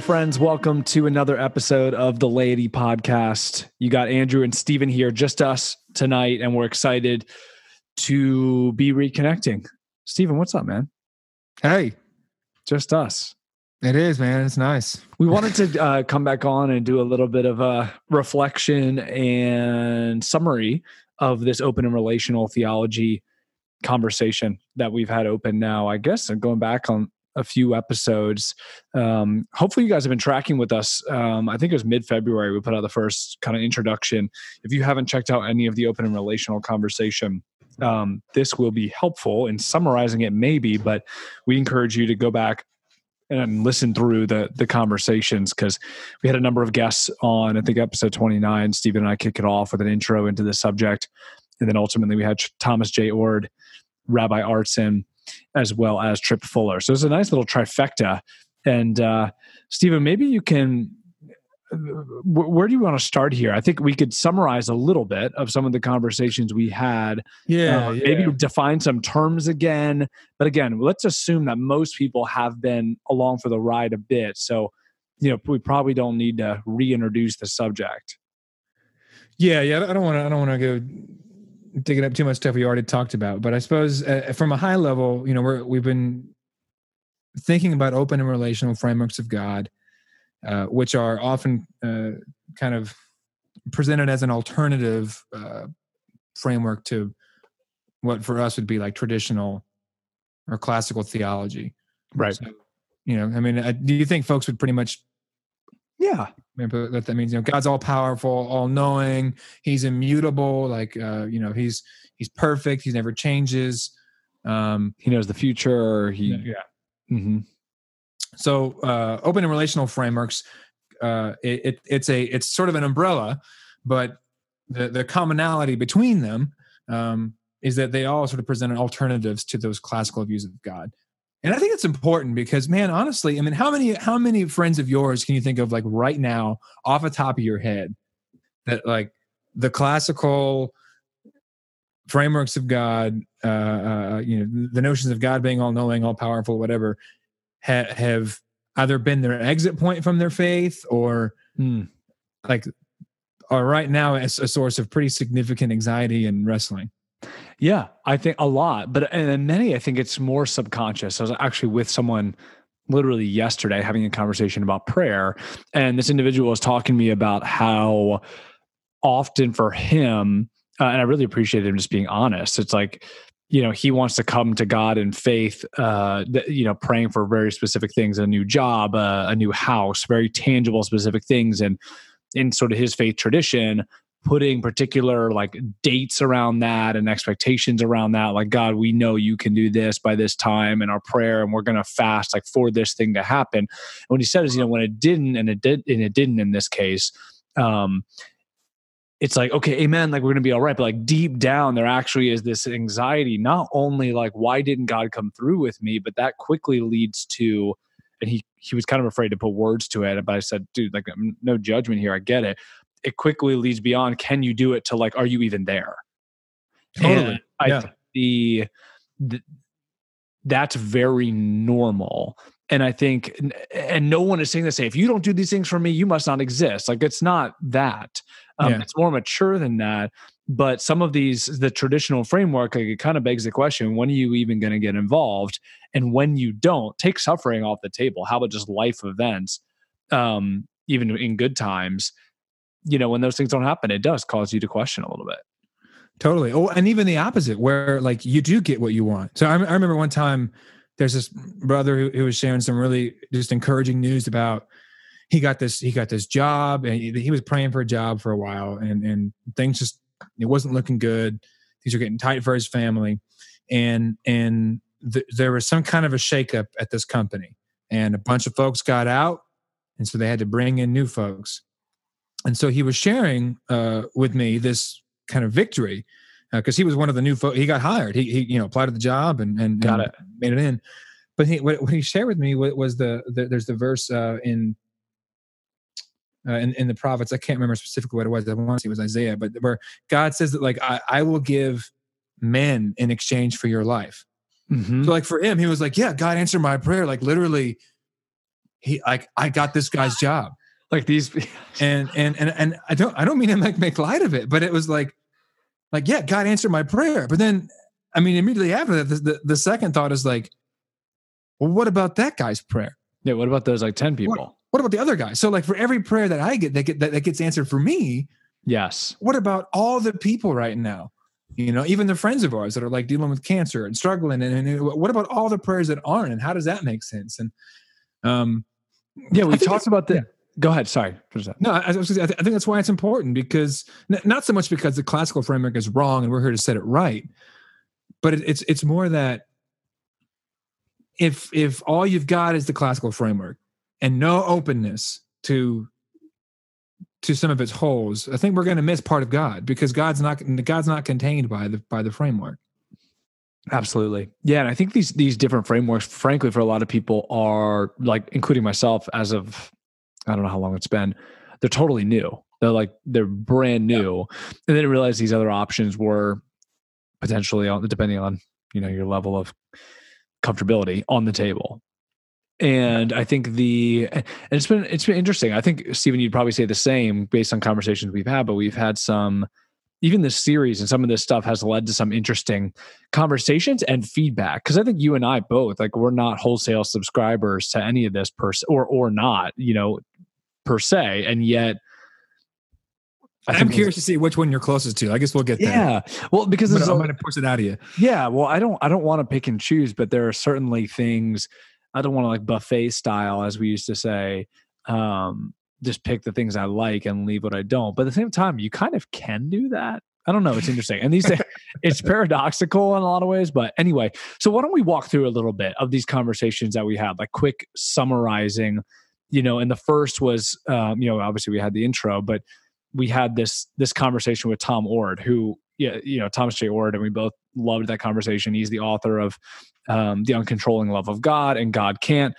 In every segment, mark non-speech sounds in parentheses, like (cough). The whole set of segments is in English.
Friends. Welcome to another episode of the Laity Podcast. You got Andrew and Stephen here, just us tonight, and we're excited to be reconnecting. Stephen, what's up, man? Hey, Just us. it is, man. It's nice. We wanted to uh, come back on and do a little bit of a reflection and summary of this open and relational theology conversation that we've had open now, I guess, and going back on a few episodes. Um, hopefully, you guys have been tracking with us. Um, I think it was mid February we put out the first kind of introduction. If you haven't checked out any of the open and relational conversation, um, this will be helpful in summarizing it, maybe, but we encourage you to go back and listen through the the conversations because we had a number of guests on. I think episode twenty nine. Stephen and I kick it off with an intro into the subject, and then ultimately we had Thomas J. Oord, Rabbi Artson, as well as Tripp Fuller. So it's a nice little trifecta. And uh, Stephen, maybe you can. Where, where do you want to start here? I think we could summarize a little bit of some of the conversations we had Yeah, uh, maybe define some terms again. But again, let's assume that most people have been along for the ride a bit. So, you know, we probably don't need to reintroduce the subject. yeah, yeah. I don't want to. I don't want to go digging up too much stuff we already talked about. But I suppose uh, from a high level, you know, we're we've been thinking about open and relational frameworks of God, uh, which are often uh, kind of presented as an alternative uh, framework to what for us would be like traditional or classical theology. Right. So, you know, I mean, uh, do you think folks would pretty much Yeah. Remember that that means you know God's all powerful, all knowing. He's immutable. Like uh, you know, he's he's perfect. He never changes. Um, He knows the future. He, yeah. Mhm. So uh, open and relational frameworks. Uh, it, it, it's a it's sort of an umbrella, but the the commonality between them um, is that they all sort of present alternatives to those classical views of God. And I think it's important because, man, honestly, I mean, how many how many friends of yours can you think of like right now, off the top of your head, that like the classical frameworks of God, uh, uh, you know, the notions of God being all knowing, all powerful, whatever, ha- have either been their exit point from their faith or Hmm. like are right now a, a source of pretty significant anxiety and wrestling. Yeah, I think a lot, but and then many, I think it's more subconscious. I was actually with someone literally yesterday having a conversation about prayer, and this individual was talking to me about how often for him, uh, and I really appreciated him just being honest. It's like, you know, he wants to come to God in faith, uh, you know, praying for very specific things, a new job, uh, a new house, very tangible, specific things, and in sort of his faith tradition putting particular like dates around that and expectations around that like god we know you can do this by this time in our prayer and we're going to fast like for this thing to happen. And what he said is you know when it didn't and it did and it didn't in this case um it's like okay amen like we're going to be all right. But like deep down there actually is this anxiety not only like why didn't god come through with me but that quickly leads to and he he was kind of afraid to put words to it but i said dude like no judgment here i get it it quickly leads beyond can you do it to like are you even there? Totally. And i Yeah. think the, the that's very normal. And i think and no one is saying to say if you don't do these things for me you must not exist. Like it's not that. Um, Yeah. it's more mature than that. But some of these the traditional framework like it kind of begs the question when are you even going to get involved? And when you don't take suffering off the table. How about just life events? Um even in good times you know when those things don't happen it does cause you to question a little bit Totally. Oh, and even the opposite, where like you do get what you want. So I, I remember one time there's this brother who, who was sharing some really just encouraging news about he got this he got this job and he, he was praying for a job for a while and and things just it wasn't looking good. Things are getting tight for his family, and and th- there was some kind of a shakeup at this company, and a bunch of folks got out, and so they had to bring in new folks. And so he was sharing uh, with me this kind of victory because he was one of the new folks. He got hired. He, he you know applied to the job and and, Got and it. made it in. But he, what, what he shared with me was, was the, the there's the verse uh, in uh, in, in the prophets. I can't remember specifically what it was. I want to say it was Isaiah, but where God says that like I, I will give men in exchange for your life. Mhm. So like for him, he was like, yeah, God answered my prayer. Like literally, he like I got this guy's job. Like these (laughs) and and and and I don't I don't mean to like make light of it, but it was like like yeah, God answered my prayer. But then I mean immediately after that, the, the, the second thought is like, well, what about that guy's prayer? Yeah, what about those like 10 people? What, what about the other guy? So like for every prayer that I get that get that, that gets answered for me, yes. What about all the people right now? You know, even the friends of ours that are like dealing with cancer and struggling and, and what about all the prayers that aren't and how does that make sense? And um yeah, we talked about the. Yeah. Go ahead. Sorry. No, I, I, think that's why it's important because not so much because the classical framework is wrong and we're here to set it right, but it, it's it's more that if if all you've got is the classical framework and no openness to to some of its holes, I think we're going to miss part of God because God's not God's not contained by the by the framework. Absolutely. Yeah. And I think these these different frameworks, frankly, for a lot of people are like, including myself, as of I don't know how long it's been, they're totally new. They're like they're brand new. Yeah. And then realize these other options were potentially on depending on, you know, your level of comfortability on the table. And I think the and it's been it's been interesting. I think Stephen, you'd probably say the same based on conversations we've had, but we've had some even this series and some of this stuff has led to some interesting conversations and feedback because i think you and i both like we're not wholesale subscribers to any of this person or or not you know per se and yet I am curious to see which one you're closest to. I guess we'll get there. Yeah. Well, because I'm going to push it out of you. Yeah. Well, I don't. I don't want to pick and choose, but there are certainly things I don't want to like buffet style, as we used to say. Um, just pick the things I like and leave what I don't. But at the same time, you kind of can do that. I don't know. It's interesting. And these days, (laughs) it's paradoxical in a lot of ways. But anyway, so why don't we walk through a little bit of these conversations that we had, like quick summarizing, you know, and the first was, um, you know, obviously we had the intro, but we had this this conversation with Tom Oord, who, yeah, you know, Thomas J. Oord, and we both loved that conversation. He's the author of um, The Uncontrolling Love of God and God Can't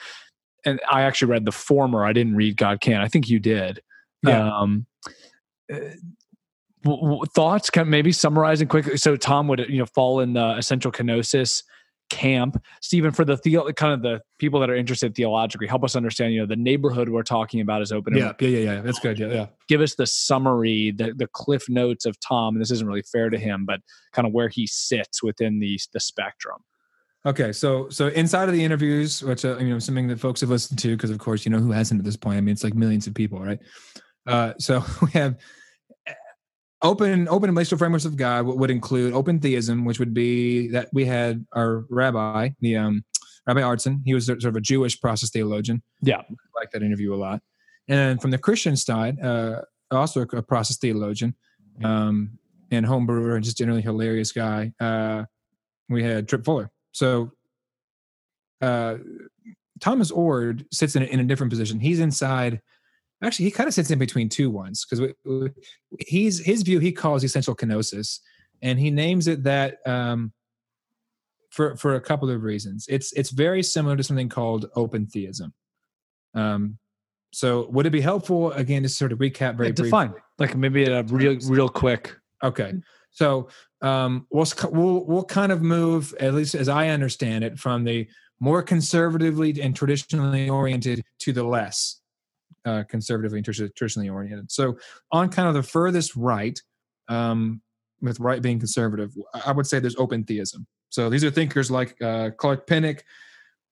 and I actually read the former. I didn't read God Can't. I think you did. Yeah. Um, uh, w- w- thoughts? Can maybe summarizing quickly. So Tom would you know fall in the essential kenosis camp. Stephen, for the theo- kind of the people that are interested theologically, help us understand. You know, the neighborhood we're talking about is open. Yeah, yeah, yeah, yeah. That's good. Yeah, yeah. Give us the summary, the the cliff notes of Tom. And this isn't really fair to him, but kind of where he sits within the the spectrum. Okay, so so inside of the interviews, which uh, you know something that folks have listened to, because of course you know who hasn't at this point. I mean, it's like millions of people, right? Uh, so (laughs) we have open open and relational frameworks of God would include open theism, which would be that we had our rabbi, the um, Rabbi Artson. He was sort of a Jewish process theologian. Yeah, I like that interview a lot. And from the Christian side, uh, also a process theologian um, and home brewer, and just generally hilarious guy. Uh, we had Tripp Fuller. So uh, Thomas Oord sits in a, in a different position. He's inside. Actually, he kind of sits in between two ones because he's his view he calls essential kenosis, and he names it that um, for for a couple of reasons. It's it's very similar to something called open theism. Um, so would it be helpful again to sort of recap very yeah, define briefly? like maybe a real real quick. Okay, so um, we'll, we'll we'll kind of move, at least as I understand it, from the more conservatively and traditionally oriented to the less uh, conservatively and traditionally oriented. So on kind of the furthest right, um, with right being conservative, I would say there's open theism. So these are thinkers like uh, Clark Pinnock,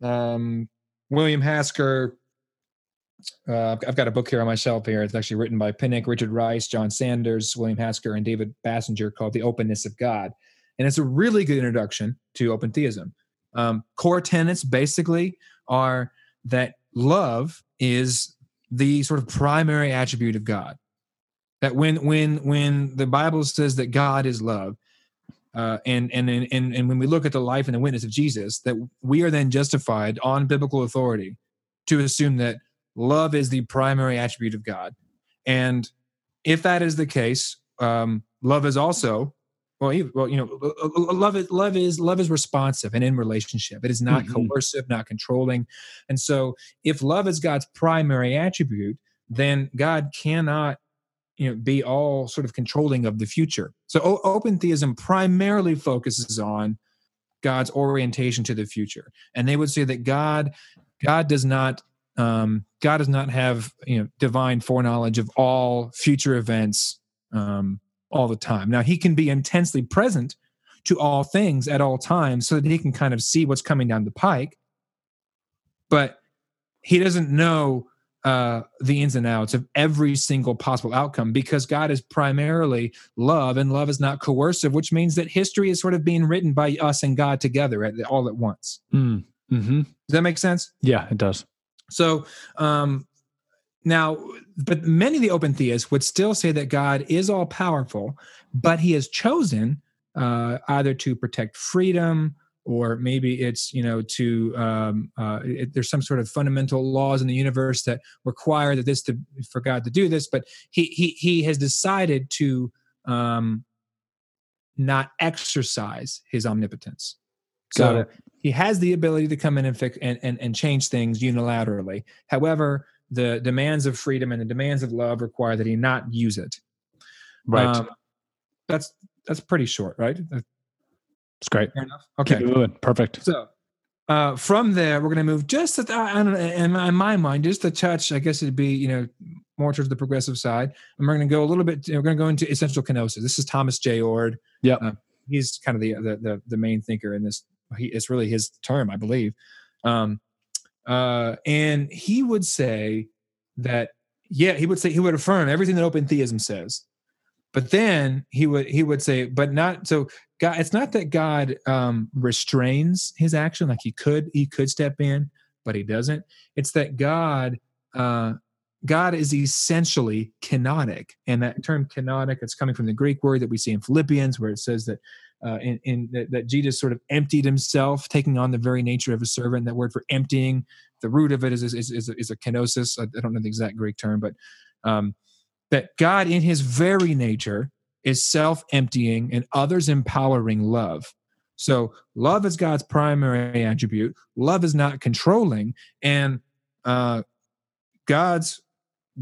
um, William Hasker, uh, I've got a book here on my shelf here. It's actually written by Pinnock, Richard Rice, John Sanders, William Hasker, and David Basinger called The Openness of God. And it's a really good introduction to open theism. Um, core tenets basically are that love is the sort of primary attribute of God. That when when when the Bible says that God is love, uh, and, and and and when we look at the life and the witness of Jesus, that we are then justified on biblical authority to assume that love is the primary attribute of God. And if that is the case, um, love is also well, well, you know, love is love is love is responsive and in relationship. It is not mm-hmm. coercive, not controlling. And so, if love is God's primary attribute, then God cannot, you know, be all sort of controlling of the future. So, o- open theism primarily focuses on God's orientation to the future, and they would say that God, God does not um, God does not have you know divine foreknowledge of all future events um, all the time. Now He can be intensely present to all things at all times, so that He can kind of see what's coming down the pike. But He doesn't know uh, the ins and outs of every single possible outcome because God is primarily love, and love is not coercive, which means that history is sort of being written by us and God together at, all at once. Mm. Mm-hmm. Does that make sense? Yeah, it does. So um, now, but many of the open theists would still say that God is all powerful, but He has chosen uh, either to protect freedom or maybe it's you know to um, uh, it, there's some sort of fundamental laws in the universe that require that this to for God to do this, but he he he has decided to um, not exercise his omnipotence. So he has the ability to come in and fix and, and, and change things unilaterally. However, the demands of freedom and the demands of love require that he not use it. Right. Um, that's that's pretty short, right? That's it's great. fair enough. Okay. Perfect. So uh, from there, we're going to move just at, I don't know, in my, in my mind, just a touch. I guess it'd be you know more towards the progressive side, and we're going to go a little bit. We're going to go into essential kenosis. This is Thomas J. Oord. Yeah. Uh, he's kind of the, the the the main thinker in this. He, it's really his term, I believe. Um, uh, and he would say that yeah, he would say he would affirm everything that open theism says, but then he would he would say, but not so. God, it's not that God um, restrains his action like he could he could step in, but he doesn't. It's that God uh, God is essentially kenotic, and that term kenotic it's coming from the Greek word that we see in Philippians, where it says that uh, in, in that, that Jesus sort of emptied himself, taking on the very nature of a servant. That word for emptying, the root of it is is is, a, is a kenosis. I, I don't know the exact Greek term, but um, that God in His very nature is self-emptying and others empowering love. So love is God's primary attribute. Love is not controlling, and uh, God's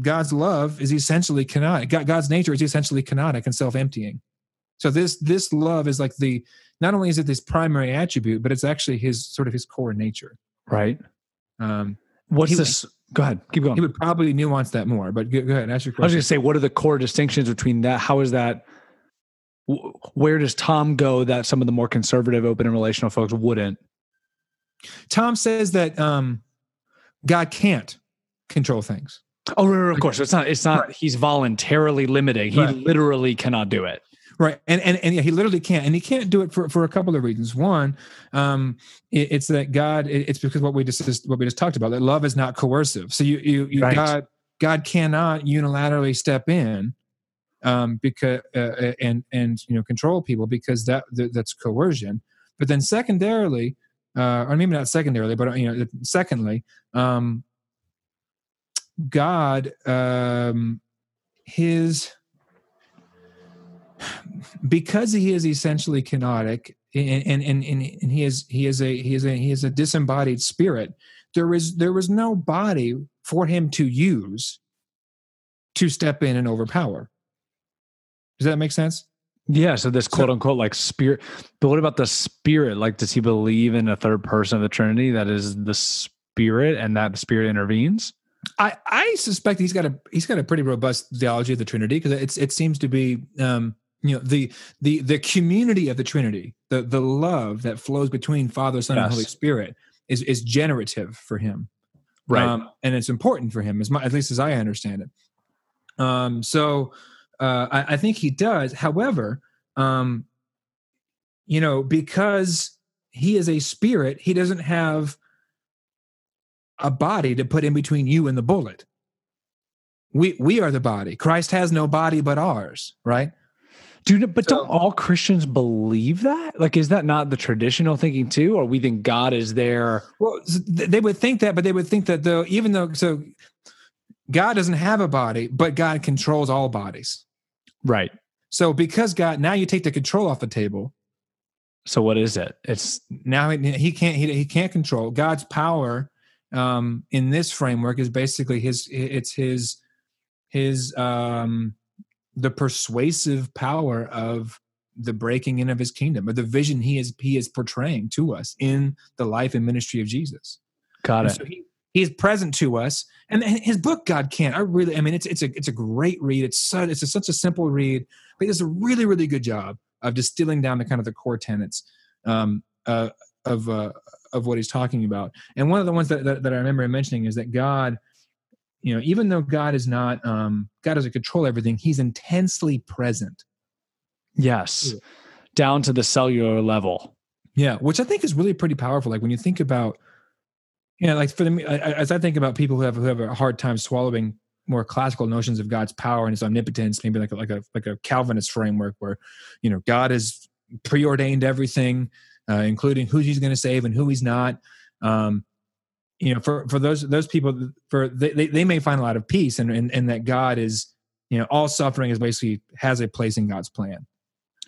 God's love is essentially. God, God's nature is essentially kenotic and self-emptying. So this this love is like the not only is it this primary attribute, but it's actually his sort of his core nature. Right. Um, What's He- this? Go ahead. Keep going. he would probably nuance that more, but go, go ahead, ask your question. I was going to say, what are the core distinctions between that? How is that? Where does Tom go that some of the more conservative, open and relational folks wouldn't? Tom says that um, God can't control things. Oh, right, right, of course. It's not. It's not. He's voluntarily limiting. He Right. literally cannot do it. Right, and and and yeah, he literally can't, and he can't do it for for a couple of reasons. One, um, it, it's that God. it- it's because what we just what we just talked about that love is not coercive. So you you, you Right. God God cannot unilaterally step in, um, because uh, and and you know control people because that, that that's coercion. But then secondarily, uh, or maybe not secondarily, but you know, secondly, um, God, um, his because he is essentially kenotic and and, and, and he is he is a he is a he is a disembodied spirit there is there was no body for him to use to step in and overpower does that make sense Yeah. So this quote unquote like spirit. But what about the spirit? Like, does he believe in a third person of the Trinity that is the spirit and that spirit intervenes? I, I suspect he's got a he's got a pretty robust theology of the Trinity because it's it seems to be um, you know the the the community of the Trinity the the love that flows between Father Son and Holy Spirit is is generative for him Right. um, and it's important for him as my, at least as I understand it um, so uh, I, I think he does however um, you know because he is a spirit he doesn't have a body to put in between you and the bullet. We we are the body. Christ has no body but ours, right? Dude, but So- don't all Christians believe that? Like, is that not the traditional thinking too? Or we think God is there? Well, they would think that, but they would think that though, even though so God doesn't have a body, but God controls all bodies. Right. So because God, now you take the control off the table. So what is it? It's Now he, he can't he, he can't control God's power um, in this framework is basically his it's his his um, the persuasive power of the breaking in of his kingdom or the vision he is he is portraying to us in the life and ministry of Jesus. got And it. so he, He's present to us, and his book God Can't. I really, I mean, it's it's a it's a great read. It's so, it's a, such a simple read, but he does a really really good job of distilling down the kind of the core tenets um, uh, of uh, of what he's talking about. And one of the ones that, that, that I remember him mentioning is that God, you know, even though God is not um, God doesn't control everything, He's intensely present. Yes, down to the cellular level. Yeah, which I think is really pretty powerful. Like when you think about, you know, like for the as I think about people who have who have a hard time swallowing more classical notions of God's power and His omnipotence, maybe like a, like a like a Calvinist framework where, you know, God has preordained everything, uh, including who He's going to save and who He's not. Um, you know, for for those those people, for they they, they may find a lot of peace and, and and that God is, you know, all suffering is basically has a place in God's plan.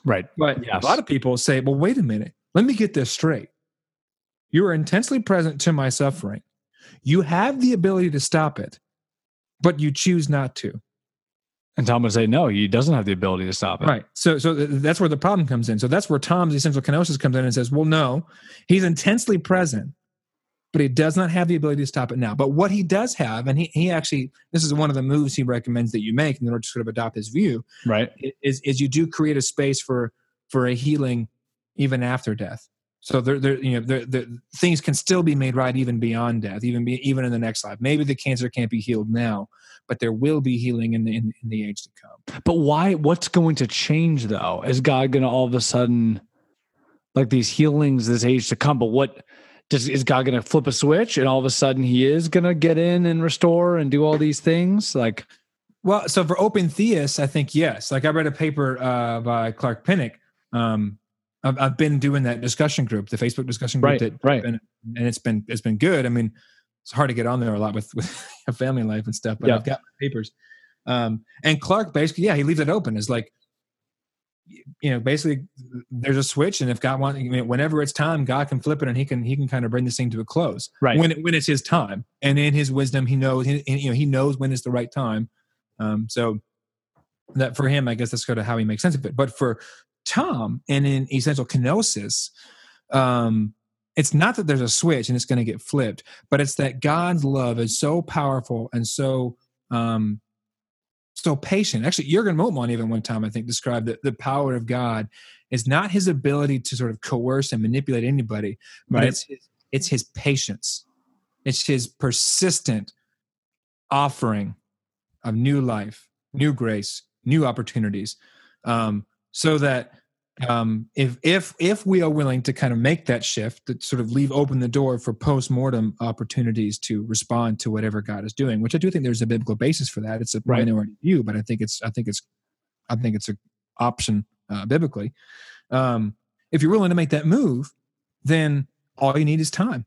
Right. But yes. a lot of people say, well, wait a minute let me get this straight. You are intensely present to my suffering. You have the ability to stop it, but you choose not to. And Tom would say, no, he doesn't have the ability to stop it. Right. So, so that's where the problem comes in. So that's where Tom's essential kenosis comes in and says, well, no, he's intensely present, but he does not have the ability to stop it now. But what he does have, and he, he actually, this is one of the moves he recommends that you make in order to sort of adopt his view, right? Is, is you do create a space for, for a healing even after death. So there, there, you know, there, there, things can still be made right even beyond death, even be, even in the next life. Maybe the cancer can't be healed now, but there will be healing in the in, in the age to come. But why? What's going to change though? Is God going to all of a sudden, like these healings, this age to come? But what does is God going to flip a switch and all of a sudden He is going to get in and restore and do all these things? Like, well, so for open theists, I think yes. Like I read a paper uh, by Clark Pinnock. Um, I've, I've been doing that discussion group, the Facebook discussion group, right, that, right, been, and it's been it's been good. I mean, it's hard to get on there a lot with (laughs) with family life and stuff, but yeah. I've got papers. Um, and Clark basically, yeah, he leaves it open. Is like, you know, basically, there's a switch, and if God wants, whenever it's time, God can flip it, and he can he can kind of bring this thing to a close, right? When it, when it's His time, and in His wisdom, He knows, he, you know, He knows when it's the right time. Um, so that for him, I guess that's kind of how he makes sense of it. But for Tom and in essential kenosis, um, it's not that there's a switch and it's going to get flipped, but it's that God's love is so powerful and so um, so patient. Actually, Jurgen Moltmann even one time I think described that the power of God is not his ability to sort of coerce and manipulate anybody, but right. it's his, it's his patience. It's his persistent offering of new life, new grace, new opportunities. Um, so that um, if if if we are willing to kind of make that shift, to sort of leave open the door for post mortem opportunities to respond to whatever God is doing, which I do think there's a biblical basis for that. It's a right. minority view, but I think it's I think it's I think it's an option uh, biblically. Um, if you're willing to make that move, then all you need is time.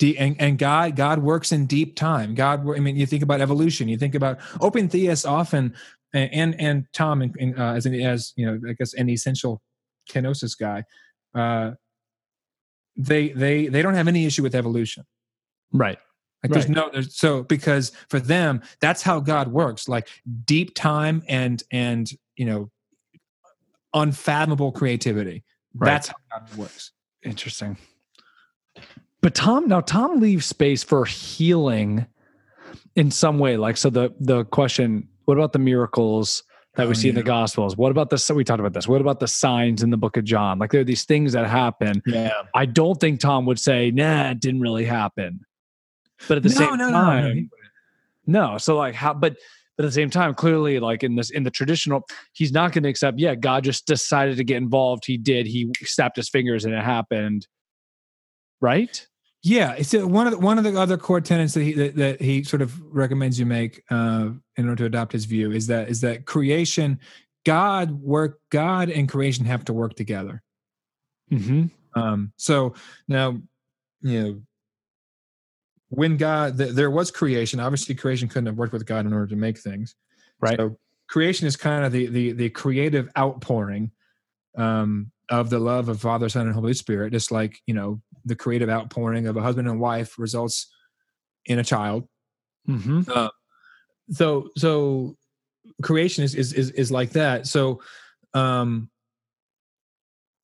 and, and God, God works in deep time. God, I mean, you think about evolution. You think about open theists often and and Tom uh, as an, as you know I guess an essential kenosis guy, uh, they they they don't have any issue with evolution, right? Like there's no there's so because for them that's how God works, like deep time and and you know unfathomable creativity. Right. That's how God works. Interesting. But Tom, now Tom leaves space for healing in some way. Like so, the the question what about the miracles that oh, we see yeah. in the Gospels? What about the so we talked about this? What about the signs in the Book of John? Like there are these things that happen. Yeah, I don't think Tom would say, "Nah, it didn't really happen." But at the no, same no, time, no, no. So like how? But but at the same time, clearly, like in this in the traditional, he's not going to accept. Yeah, God just decided to get involved. He did. He snapped his fingers and it happened. Right. Yeah, it's one of the, one of the other core tenets that he that, that he sort of recommends you make uh, in order to adopt his view is that is that creation, God work, God and creation have to work together. Mm-hmm. Um, so now, you know, when God th- there was creation, obviously creation couldn't have worked with God in order to make things, right? So creation is kind of the the the creative outpouring um, of the love of Father, Son, and Holy Spirit, just like you know the creative outpouring of a husband and wife results in a child. Mm-hmm. Uh, so so creation is, is is is like that. So um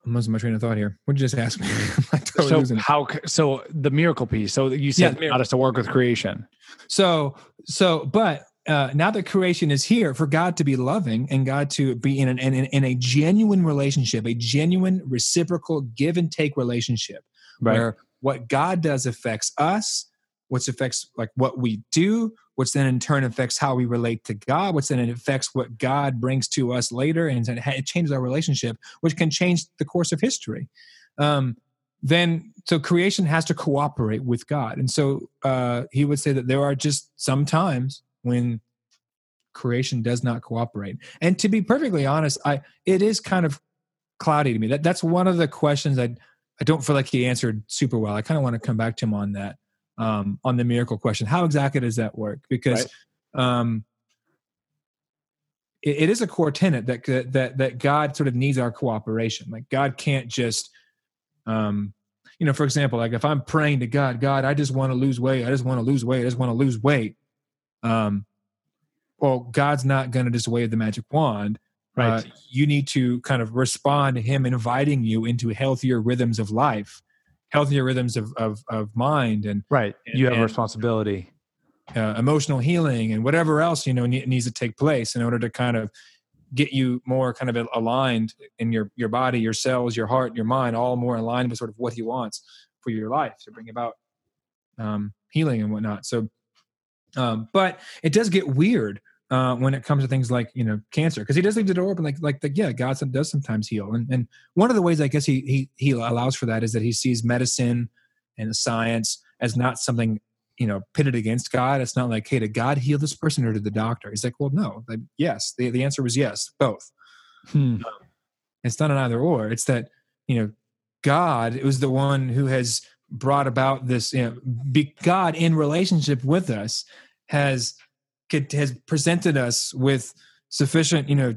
I'm losing my train of thought here. What did you just ask me? (laughs) totally so losing how? So the miracle piece. So you said yeah, got us to work with creation. So so, but uh, now that creation is here, for God to be loving and God to be in, an, in, in a genuine relationship, a genuine reciprocal give and take relationship, right. where what God does affects us, which affects like what we do, which then in turn affects how we relate to God, which then affects what God brings to us later, and it changes our relationship, which can change the course of history. Um, then, so creation has to cooperate with God, and so uh, he would say that there are just some times when creation does not cooperate. And to be perfectly honest, I it is kind of cloudy to me. That that's one of the questions I I don't feel like he answered super well. I kind of want to come back to him on that um, on the miracle question. How exactly does that work? Because right. um, it, it is a core tenet that that that God sort of needs our cooperation. Like God can't just, um, you know, for example, like if I'm praying to God, God, I just want to lose weight. I just want to lose weight. I just want to lose weight. Um, well, God's not going to just wave the magic wand. Right. Uh, you need to kind of respond to Him inviting you into healthier rhythms of life healthier rhythms of of, of mind and right. and, you have a responsibility. uh, emotional healing and whatever else you know needs to take place in order to kind of get you more kind of aligned in your your body your cells your heart your mind all more aligned with sort of what he wants for your life to bring about um, healing and whatnot. So um, but it does get weird uh, when it comes to things like you know cancer because he does leave the door open like like the, yeah God does sometimes heal and and one of the ways I guess he he he allows for that is that he sees medicine and science as not something you know pitted against God. It's not like hey did God heal this person or did the doctor? He's like well no like, yes the the answer was yes both. Hmm. Um, it's not an either or. It's that you know God was the one who has brought about this you know be, God in relationship with us has could, has presented us with sufficient, you know,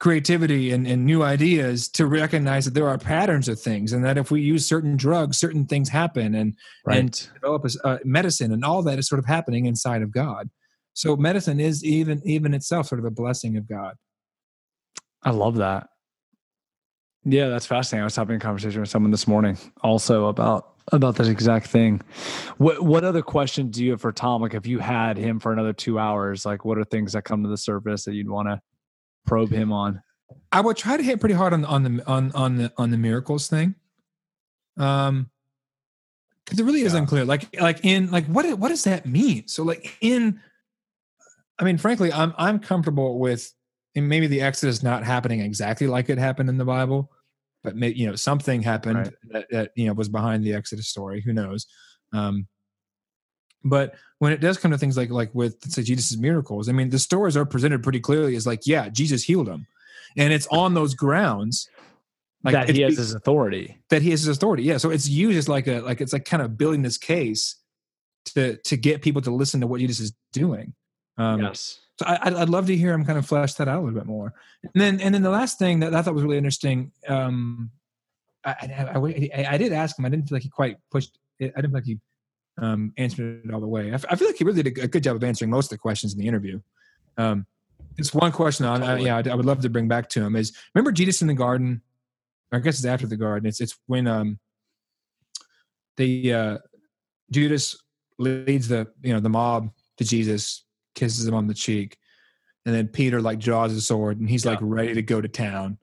creativity and, and new ideas to recognize that there are patterns of things and that if we use certain drugs certain things happen and right. and develop a, uh, medicine and all that is sort of happening inside of god. So medicine is even even itself sort of a blessing of god. I love that. Yeah that's fascinating. I was having a conversation with someone this morning also about about this exact thing. What what other questions do you have for Tom? Like if you had him for another two hours, like what are things that come to the surface that you'd want to probe him on? I would try to hit pretty hard on on the on on the on the miracles thing. Um because it really is yeah. unclear. Like like in like what what does that mean? So like in I mean, frankly, I'm I'm comfortable with maybe the Exodus not happening exactly like it happened in the Bible but you know something happened right. that, that, you know was behind the Exodus story. Who knows? Um, but when it does come to things like like with say Jesus' miracles, I mean the stories are presented pretty clearly as like yeah Jesus healed him, and it's on those grounds like that he has his authority. That he has his authority. Yeah. So it's used as like a like it's like kind of building this case to to get people to listen to what Jesus is doing. Um, yes. So I, would love to hear him kind of flesh that out a little bit more. And then, and then the last thing that I thought was really interesting, um, I, I, I, I, did ask him. I didn't feel like he quite pushed. It. I didn't feel like he um, answered it all the way. I, f- I feel like he really did a good job of answering most of the questions in the interview. Um, it's one question on, uh, yeah, I, would love to bring back to him is remember Jesus in the garden? I guess it's after the garden. It's it's when um, the uh, Judas leads the you know the mob to Jesus kisses him on the cheek, and then Peter like draws his sword and he's yeah. like ready to go to town.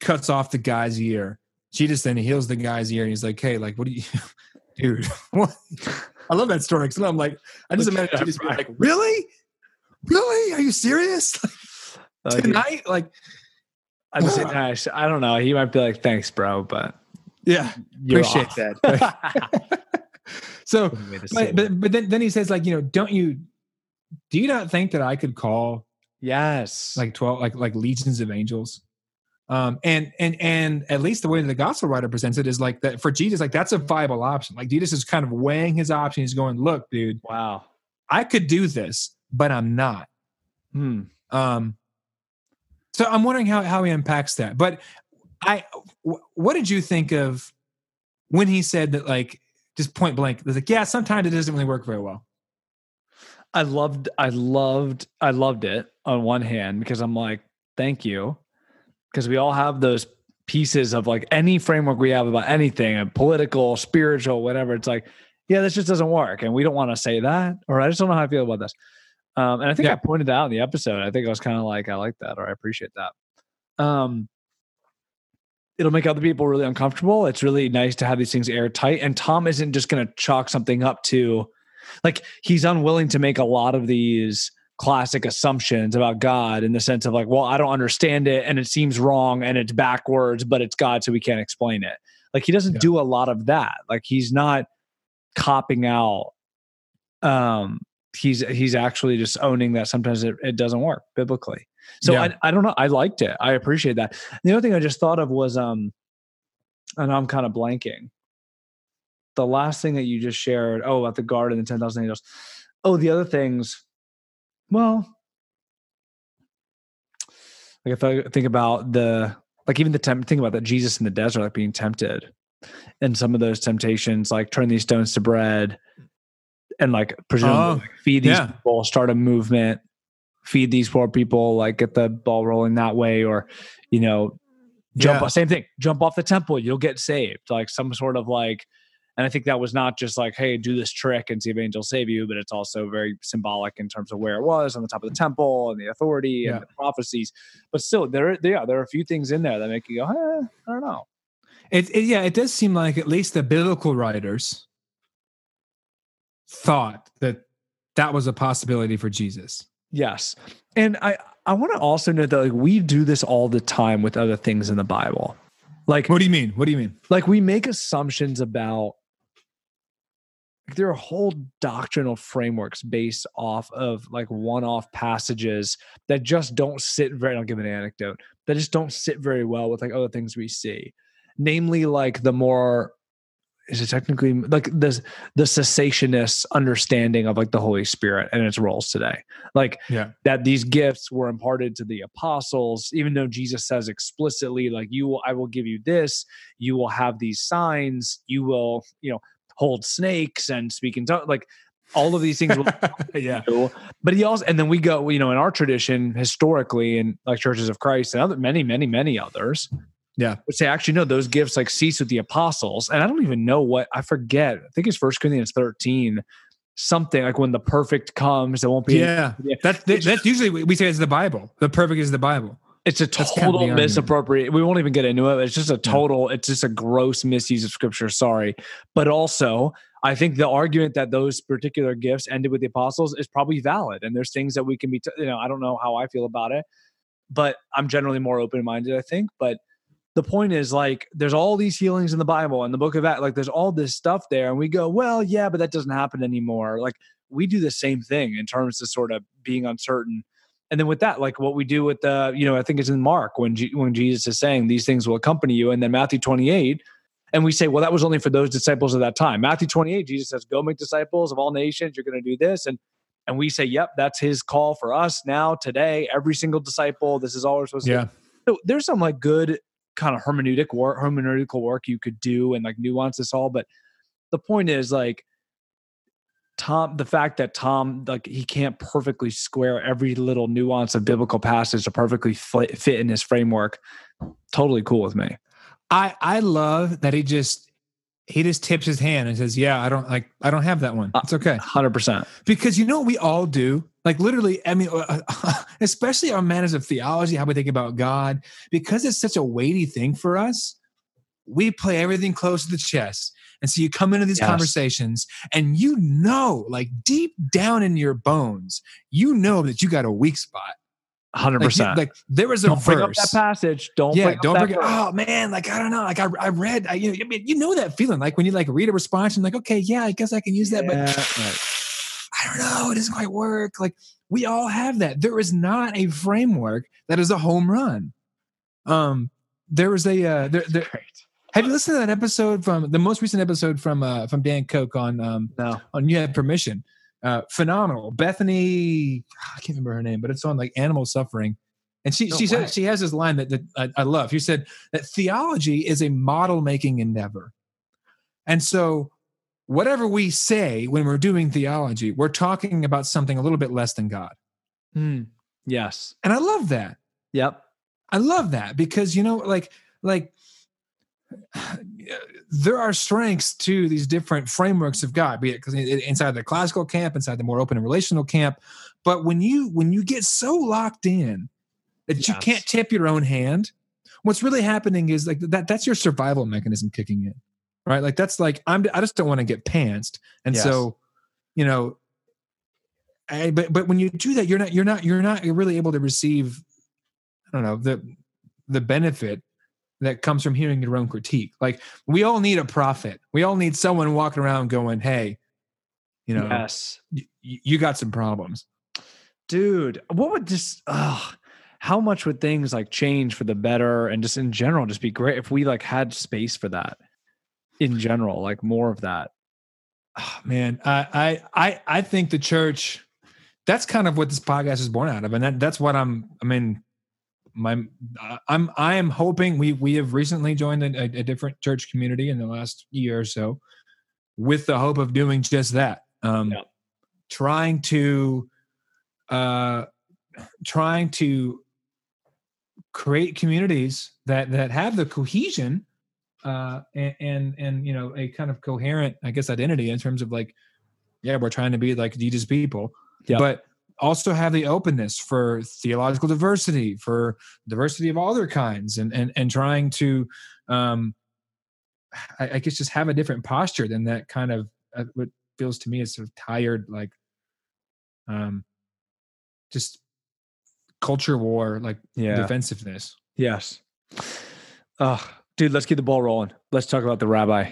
Cuts off the guy's ear. Jesus then heals the guy's ear and he's like, "Hey, like, what do you, (laughs) dude? (laughs) What? I love that story because I'm like, I just (laughs) imagine being like, "Really, really? Are you serious? Like, oh, Tonight? Like, I'm just, I don't know. He might be like, "Thanks, bro," but yeah, appreciate off. that. so, but, but, but then then he says like, you know, don't you do you not think that I could call yes like 12 like like legions of angels? Um and and and at least the way that the gospel writer presents it is like that for Jesus, like that's a viable option. Like Jesus is kind of weighing his options. He's going, look, dude, wow, I could do this, but I'm not. Hmm. Um so I'm wondering how how he unpacks that. But I what did you think of when he said that like just point blank, like, yeah, sometimes it doesn't really work very well. I loved, I loved, I loved it on one hand because I'm like, thank you. Because we all have those pieces of like any framework we have about anything, political, spiritual, whatever. It's like, yeah, this just doesn't work, and we don't want to say that, or I just don't know how I feel about this. Um, and I think yeah. I pointed out in the episode. I think I was kind of like, I like that, or I appreciate that. Um, it'll make other people really uncomfortable. It's really nice to have these things airtight. And Tom isn't just going to chalk something up to, like, he's unwilling to make a lot of these classic assumptions about God in the sense of like, well, I don't understand it and it seems wrong and it's backwards, but it's God, so we can't explain it. Like he doesn't yeah. do a lot of that. Like he's not copping out. Um, he's he's actually just owning that sometimes it, it doesn't work biblically. So yeah. I, I don't know. I liked it. I appreciate that. The other thing I just thought of was um, and I'm kind of blanking. The last thing that you just shared, oh, about the garden and the ten thousand angels. Oh, the other things well, like if I think about the like even the temp think about that Jesus in the desert like being tempted and some of those temptations like turn these stones to bread and like presumably oh, like feed these yeah. people start a movement feed these poor people like get the ball rolling that way or you know jump yeah. same thing jump off the temple you'll get saved like some sort of like and I think that was not just like, hey, do this trick and see if angels save you, but it's also very symbolic in terms of where it was on the top of the temple and the authority yeah. and the prophecies. But still, there, yeah, there are a few things in there that make you go, eh, I don't know. It, it, yeah, it does seem like at least the biblical writers thought that that was a possibility for Jesus. Yes, and I I want to also note that like we do this all the time with other things in the Bible. Like, what do you mean? What do you mean? Like, we make assumptions about there are whole doctrinal frameworks based off of like one-off passages that just don't sit very i'll give an anecdote that just don't sit very well with like other things we see. Namely like the more is it technically like the the cessationist understanding of like the holy spirit and its roles today. Like yeah. that these gifts were imparted to the apostles even though jesus says explicitly like you will i will give you this you will have these signs you will you know hold snakes and speak in tongues, like all of these things. Will, (laughs) yeah. But he also, and then we go, you know, in our tradition historically, in like churches of Christ and other many, many, many others. Yeah. Would say actually no, those gifts like cease with the apostles. And I don't even know what I forget. I think it's first Corinthians 13 something like when the perfect comes, it won't be. Yeah, (laughs) any, that's usually we say it's the Bible. The perfect is the Bible. It's a total misappropriate. We won't even get into it. It's just a total. It's just a gross misuse of scripture. Sorry, but also I think the argument that those particular gifts ended with the apostles is probably valid. And there's things that we can be. T- you know, I don't know how I feel about it, but I'm generally more open minded. I think, but the point is like there's all these healings in the bible and the book of Acts, like there's all this stuff there and we go well yeah but that doesn't happen anymore like we do the same thing in terms of sort of being uncertain and then with that like what we do with the you know i think it's in mark when G- when jesus is saying these things will accompany you. And then matthew 28 and we say well that was only for those disciples of that time. Matthew 28 jesus says go make disciples of all nations. You're going to do this. And and we say yep that's his call for us now today every single disciple this is all we're supposed yeah. to do. So there's some like good kind of hermeneutic work hermeneutical work you could do and like nuance this all but the point is like Tom, the fact that Tom, like, he can't perfectly square every little nuance of biblical passage to perfectly fit in his framework, totally cool with me. I I love that he just he just tips his hand and says, "Yeah, I don't like I don't have that one. Uh, it's okay, hundred percent." Because you know what we all do, like literally. I mean, uh, (laughs) especially our matters of theology, how we think about God, because it's such a weighty thing for us. We play everything close to the chest. And so you come into these yes. conversations and you know, like deep down in your bones, you know that you got a weak spot. 100%. Like there was a don't verse. bring up that passage. Don't yeah. don't bring. Oh man, like I don't know. Like I, I read. I, you know, I mean, you know that feeling. Like when you like read a response and like, okay, yeah, I guess I can use that, yeah, but right. I don't know. It doesn't quite work. Like we all have that. There is not a framework that is a home run. Um, there was a uh, there, there, have you listened to that episode from the most recent episode from uh, from Dan Koch on um no. on You Have Permission? Uh, phenomenal. Bethany, I can't remember her name, but it's on like animal suffering. And she no she said she has this line that, that I, I love. She said that theology is a model making endeavor. And so whatever we say when we're doing theology, we're talking about something a little bit less than God. Mm, yes. And I love that. Yep. I love that because you know, like like there are strengths to these different frameworks of God, be it because inside the classical camp, inside the more open and relational camp. But when you when you get so locked in that yes. you can't tip your own hand, what's really happening is like that that's your survival mechanism kicking in. Right? Like that's like I'm I just don't want to get pantsed. And yes. so, you know, I, but but when you do that, you're not you're not you're not really able to receive I don't know the the benefit that comes from hearing your own critique. Like we all need a prophet. We all need someone walking around going, "Hey, you know, yes, y- you got some problems." Dude, what would just uh how much would things like change for the better and just in general just be great if we like had space for that in general, like more of that. Oh, man, I I I I think the church that's kind of what this podcast is born out of and that, that's what I'm I mean my I'm I am hoping we we have recently joined a, a, different church community in the last year or so, with the hope of doing just that. Um, yeah. Trying to, uh, trying to create communities that that have the cohesion, uh, and, and and you know a kind of coherent, I guess, identity in terms of like, yeah, we're trying to be like Jesus people, yeah. but also have the openness for theological diversity, for diversity of all other kinds, and and and trying to, um, I, I guess, just have a different posture than that kind of uh, what feels to me is sort of tired, like, um, just culture war, like yeah. defensiveness. Yes. Oh, dude, let's keep the ball rolling. Let's talk about the rabbi.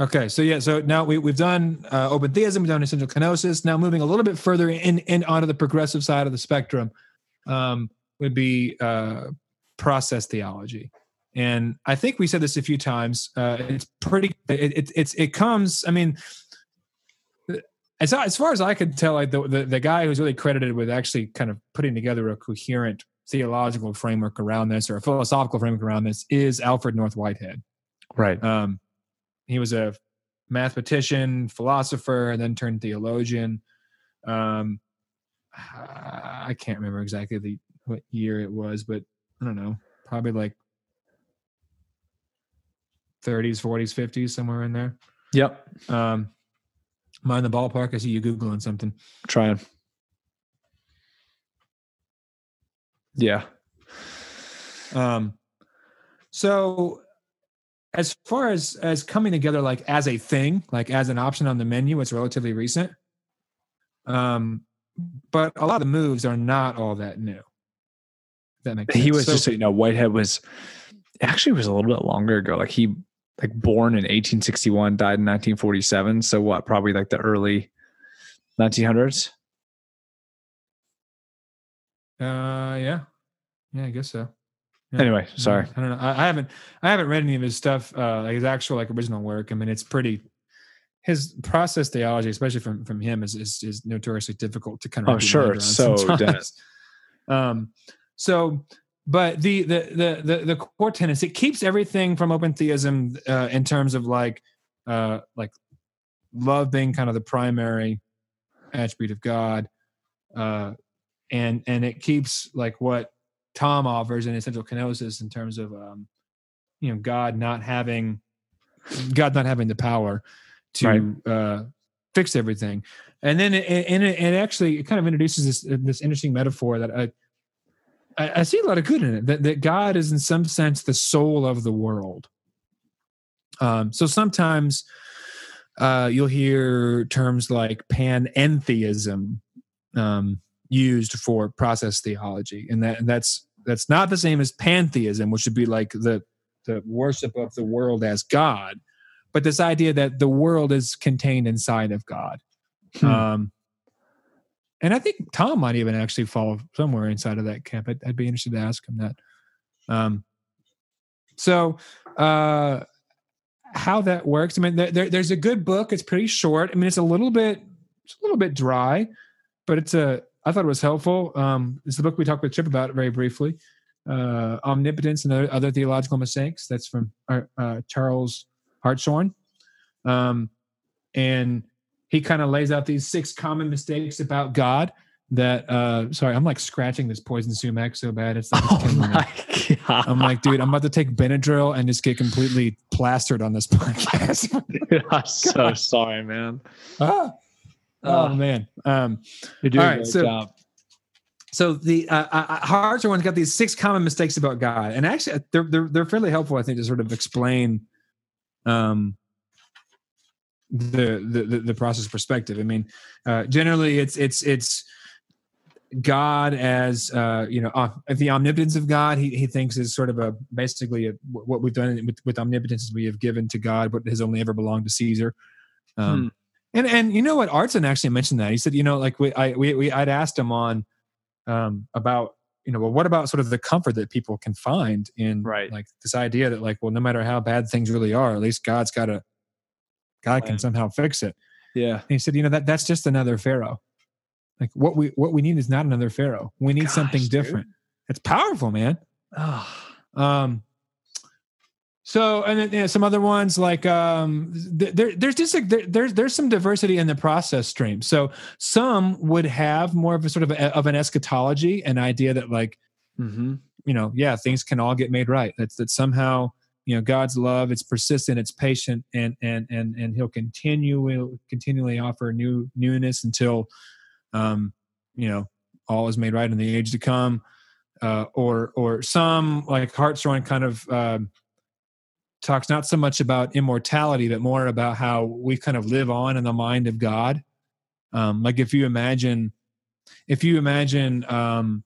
Okay, so yeah, so now we, we've done uh, open theism, we've done essential kenosis. Now moving a little bit further in, in onto the progressive side of the spectrum um, would be uh, process theology, and I think we said this a few times. Uh, it's pretty. It, it, it's it comes. I mean, as as far as I could tell, like the, the the guy who's really credited with actually kind of putting together a coherent theological framework around this or a philosophical framework around this is Alfred North Whitehead. Right. Um, he was a mathematician, philosopher, and then turned theologian. Um, I can't remember exactly the what year it was, but I don't know, probably like 30s, 40s, 50s, somewhere in there. Yep. Um, mind the ballpark. I see you googling something. Trying. Yeah. Um. So as far as as coming together like as a thing like as an option on the menu it's relatively recent. Um but a lot of the moves are not all that new. That makes sense. he was so, just you know whitehead was actually was a little bit longer ago. Like he like born in 1861 died in 1947 so what probably like the early 1900s uh yeah. Yeah i guess so yeah. Anyway, sorry. I don't know. I, haven't I haven't read any of his stuff, uh, like his actual like original work. I mean, it's pretty. His process theology, especially from from him, is is, is notoriously difficult to kind of. Oh, sure. So (laughs) um, so, but the the the the the core tenets it keeps everything from open theism uh, in terms of like uh like love being kind of the primary attribute of God, uh, and and it keeps like what Tom offers in essential kenosis in terms of um, you know God not having God not having the power to right. uh, fix everything, and then it, and it, it, actually it kind of introduces this this interesting metaphor that I, I I see a lot of good in it that that God is in some sense the soul of the world. Um, so sometimes uh, you'll hear terms like panentheism um, used for process theology, and that and that's that's not the same as pantheism, which would be like the the worship of the world as God, but this idea that the world is contained inside of God. Hmm. Um, and I think Tom might even actually fall somewhere inside of that camp. I'd, I'd be interested to ask him that. Um, so, uh, how that works? I mean, there, there's a good book. It's pretty short. I mean, it's a little bit, it's a little bit dry, but it's a I thought it was helpful. Um, it's the book we talked with Chip about very briefly. Uh, Omnipotence and other, other, theological mistakes. That's from uh, uh Charles Hartshorne, Um, and he kind of lays out these six common mistakes about God that uh sorry, I'm like scratching this poison sumac so bad it's like (laughs) Oh my god! I'm like, dude, I'm about to take Benadryl and just get completely plastered on this (laughs) podcast. (laughs) I'm so sorry, man. Ah. Oh Uh, man. Um you're doing all a great so- job. so the uh, uh, Hartshorne's got these six common mistakes about God, and actually they're they're they're fairly helpful, I think, to sort of explain um the the the, process perspective. I mean, uh, generally it's it's it's God as uh, you know uh, the omnipotence of God. He he thinks is sort of a basically a, what we've done with, with omnipotence is we have given to God what has only ever belonged to Caesar. Um, And and you know what, Artson actually mentioned that. He said, you know, like we I we, we I'd asked him on um, about you know well what about sort of the comfort that people can find in Right. like this idea that like well no matter how bad things really are at least god's got to god can somehow fix it. Yeah. and he said you know that that's just another pharaoh. Like what we what we need is not another pharaoh. We need something Gosh, dude. different. It's powerful man. Oh, um so and then you know, some other ones like um there, there's just like there, there's there's some diversity in the process stream. So some would have more of a sort of a, of an eschatology an idea that like hmm you know yeah things can all get made right. That's that somehow you know god's love it's persistent it's patient and and and and he'll continue continually offer new newness until um you know all is made right in the age to come. Uh or or some like Hartshorne kind of um talks not so much about immortality but more about how we kind of live on in the mind of god um like if you imagine if you imagine um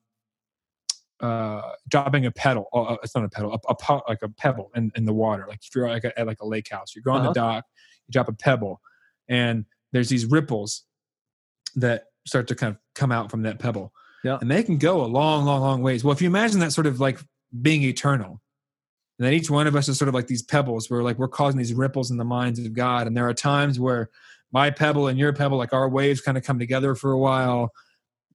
uh, dropping a pedal. Oh, uh, it's not a pedal, a, a po- like a pebble in, in the water. Like if you're like a, at like a lake house, you go on Uh-huh. the dock, you drop a pebble, and there's these ripples that start to kind of come out from that pebble. Yeah. and they can go a long, long, long ways. Well, if you imagine that sort of like being eternal, and that each one of us is sort of like these pebbles, where like we're causing these ripples in the minds of God, and there are times where my pebble and your pebble, like our waves, kind of come together for a while.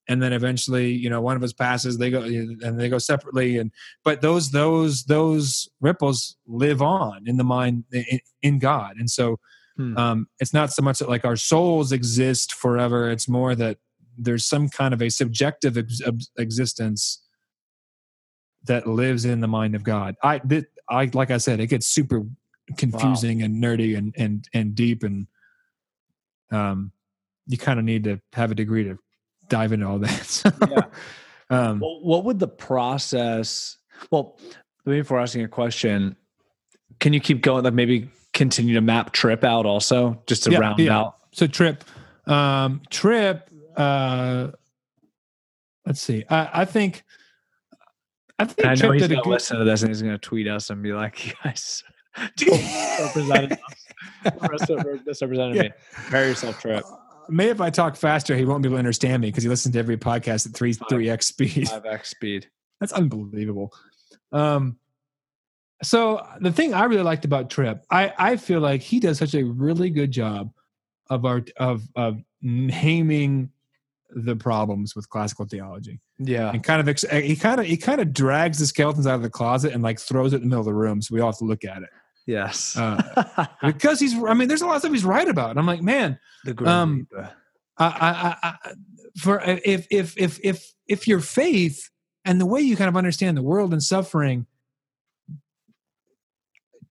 And then eventually you know one of us passes they go and they go separately. And but those those those ripples live on in the mind in, in god. And so Hmm. um it's not so much that like our souls exist forever. It's more that there's some kind of a subjective ex- ex- existence that lives in the mind of god. I did i like i said it gets super confusing and nerdy and and and deep and um you kind of need to have a degree to dive into all that. (laughs) So, Yeah. um, Well, what would the process? Well, maybe before asking a question, can you keep going? Like maybe continue to map Tripp out also, just to Yeah, round yeah. out. so Tripp, um, Tripp. Uh, let's see. I, I think. I think And I know Tripp he's going to listen to this and he's going to tweet us and be like, (laughs) "You guys (laughs) misrepresented us. (laughs) misrepresented me. Prepare yourself, Tripp. Maybe if I talk faster, he won't be able to understand me because he listens to every podcast at three three x speed. Five x speed. That's unbelievable. Um, so the thing I really liked about Tripp, I I feel like he does such a really good job of our of of naming the problems with classical theology Yeah. and kind of ex- he kind of he kind of drags the skeletons out of the closet and like throws it in the middle of the room so we all have to look at it Yes. Uh, (laughs) because he's I mean there's a lot of stuff he's right about and I'm like man the Grim um, Reaper. I, I, I, I- for if if if if if your faith and the way you kind of understand the world and suffering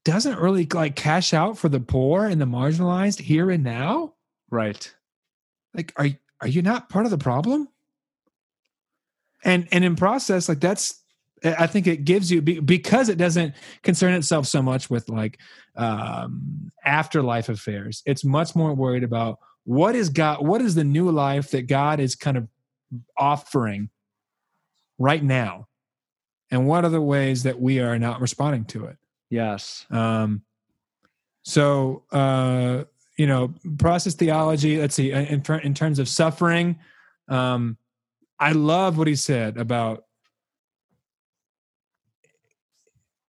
doesn't really like cash out for the poor and the marginalized here and now, right. like are are you not part of the problem? And and in process, like that's I think it gives you because it doesn't concern itself so much with like um, afterlife affairs. It's much more worried about what is God, what is the new life that God is kind of offering right now, and what are the ways that we are not responding to it. Yes. Um, so uh, you know, process theology. Let's see. In, in terms of suffering, um, I love what he said about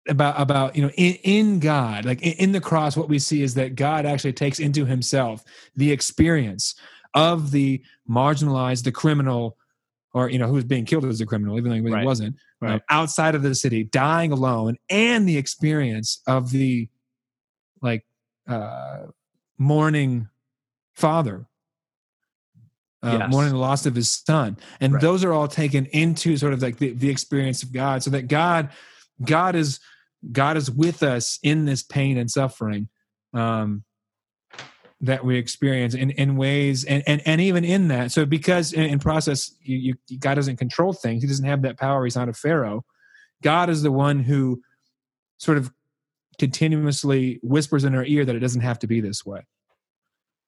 about about you know in, in God, like in, in the cross. What we see is that God actually takes into Himself the experience of the marginalized, the criminal, or you know who was being killed as a criminal, even though he Right. wasn't Right. um, outside of the city, dying alone, and the experience of the like uh, mourning father uh, Yes. mourning the loss of his son, and Right. those are all taken into sort of like the, the experience of God, so that God, God is God is with us in this pain and suffering um, that we experience in, in ways, and, and and even in that. So because in, in process, you, you God doesn't control things; He doesn't have that power. He's not a pharaoh. God is the one who sort of continuously whispers in our ear that it doesn't have to be this way.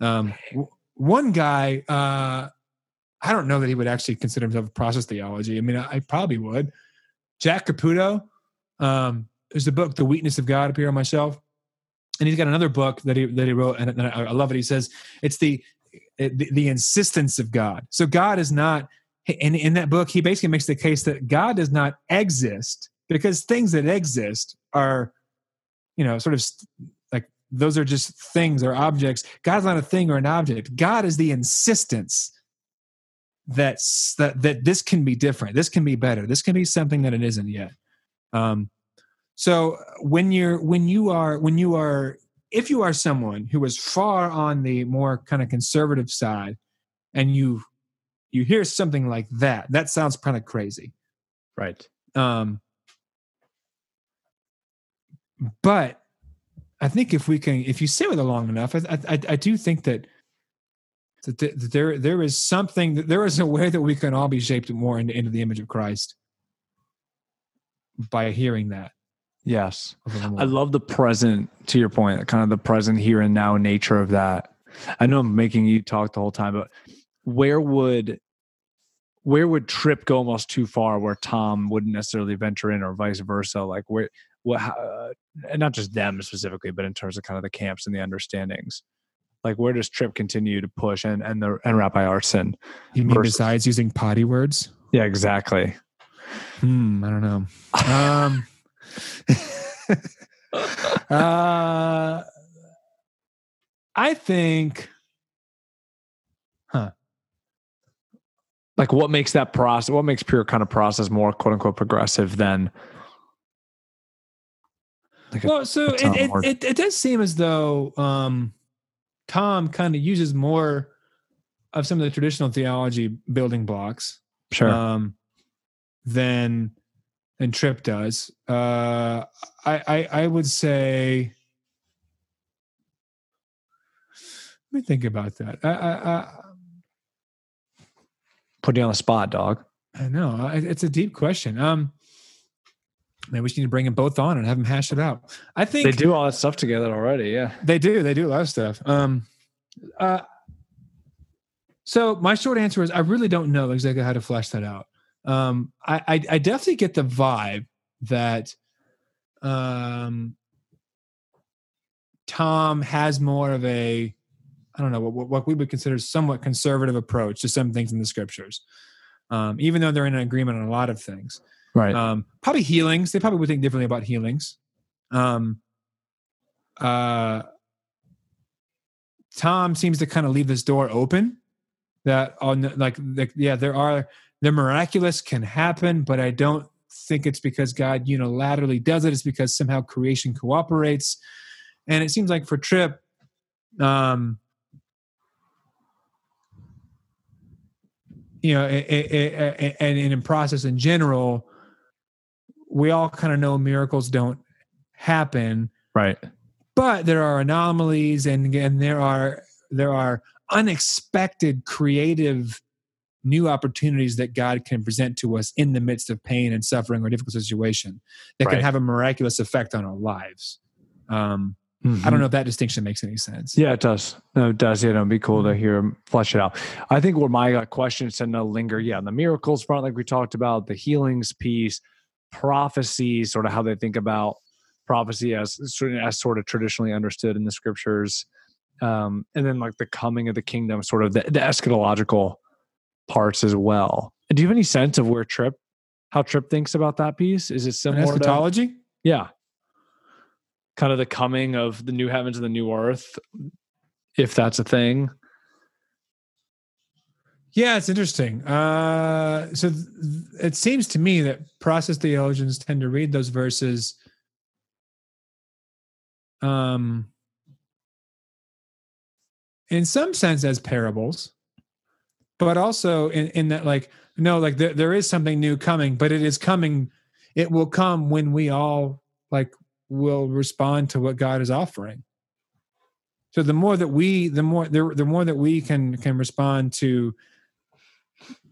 Um, w- one guy, uh, I don't know that he would actually consider himself a process theology. I mean, I, I probably would. Jack Caputo, um, there's a book, The Weakness of God, up here on my shelf, and he's got another book that he that he wrote, and, and I, I love it. He says it's the, the the insistence of God. So God is not. In, in that book, he basically makes the case that God does not exist because things that exist are, you know, sort of st- like those are just things or objects. God's not a thing or an object. God is the insistence that's that that this can be different. This can be better. This can be something that it isn't yet. Um, so when you're when you are when you are if you are someone who is far on the more kind of conservative side, and you you hear something like that, that sounds kind of crazy. Right. Um, but I think if we can, if you sit with it long enough, I, I, I do think that that there there is something that there is a way that we can all be shaped more into, into the image of Christ by hearing that. Yes. I love the present, to your point, kind of the present here and now nature of that. I know I'm making you talk the whole time, but where would where would Tripp go almost too far where Tom wouldn't necessarily venture in or vice versa? Like where what how, uh, and not just them specifically, but in terms of kind of the camps and the understandings. Like where does Tripp continue to push and and the and Rabbi Artson? You mean versus- besides using potty words? Yeah, exactly. Hmm, I don't know. Um, (laughs) uh, I think Huh. Like what makes that process what makes pure kind of process more quote unquote progressive than like a- well, so a it, it, it, it does seem as though um, Tom kind of uses more of some of the traditional theology building blocks sure. um, than than Tripp does. Uh, I, I I would say. Let me think about that. I I, I, Put you on the spot, dog. I know it's a deep question. Um, maybe we just need to bring them both on and have them hash it out. I think They do all that stuff together already. Yeah. They do. They do a lot of stuff. Um, uh, so my short answer is I really don't know exactly how to flesh that out. Um, I, I, I definitely get the vibe that um, Tom has more of a, I don't know, what, what we would consider somewhat conservative approach to some things in the scriptures, um, even though they're in agreement on a lot of things Right. um, probably healings. They probably would think differently about healings. Um, uh, Tom seems to kind of leave this door open. That on like, like yeah, there are the miraculous can happen, but I don't think it's because God unilaterally does it. It's because somehow creation cooperates. And it seems like for Tripp, um, you know, and in process in general, we all kind of know miracles don't happen, right. but there are anomalies and and there are there are unexpected creative new opportunities that God can present to us in the midst of pain and suffering or difficult situation that can have a miraculous effect on our lives. Um, I don't know if that distinction makes any sense. Mm-hmm. Yeah, it does. No, it does. Yeah, it'd be cool to hear him flesh it out. I think where my uh, questions tend to linger, yeah, on the miracles front, like we talked about, the healings piece, prophecy, sort of how they think about prophecy as sort of- as sort of traditionally understood in the scriptures, um, and then like the coming of the kingdom, sort of the, the eschatological parts as well. Do you have any sense of where Tripp, how Tripp thinks about that piece? Is it similar? To, eschatology? yeah, kind of the coming of the new heavens and the new earth, if that's a thing. Yeah, it's interesting. Uh, so th- it seems to me that process theologians tend to read those verses um, in some sense as parables. but also in, in that like no like there, there is something new coming but it is coming it will come when we all like will respond to what god is offering so the more that we the more the, the more that we can can respond to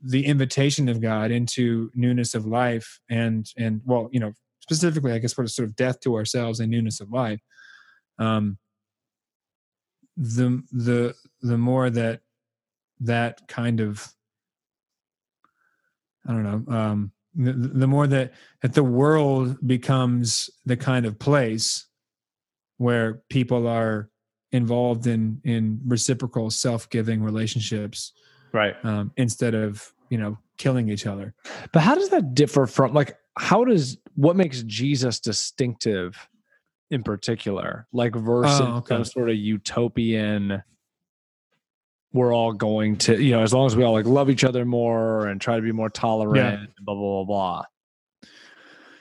the invitation of god into newness of life and and well you know specifically i guess what is sort of death to ourselves and newness of life um the the the more that that kind of i don't know um the, the more that that the world becomes the kind of place where people are involved in in reciprocal self-giving relationships right um, instead of you know killing each other but how does that differ from like how does what makes jesus distinctive in particular like versus Oh, okay. some sort of utopian we're all going to you know as long as we all like love each other more and try to be more tolerant blah blah blah blah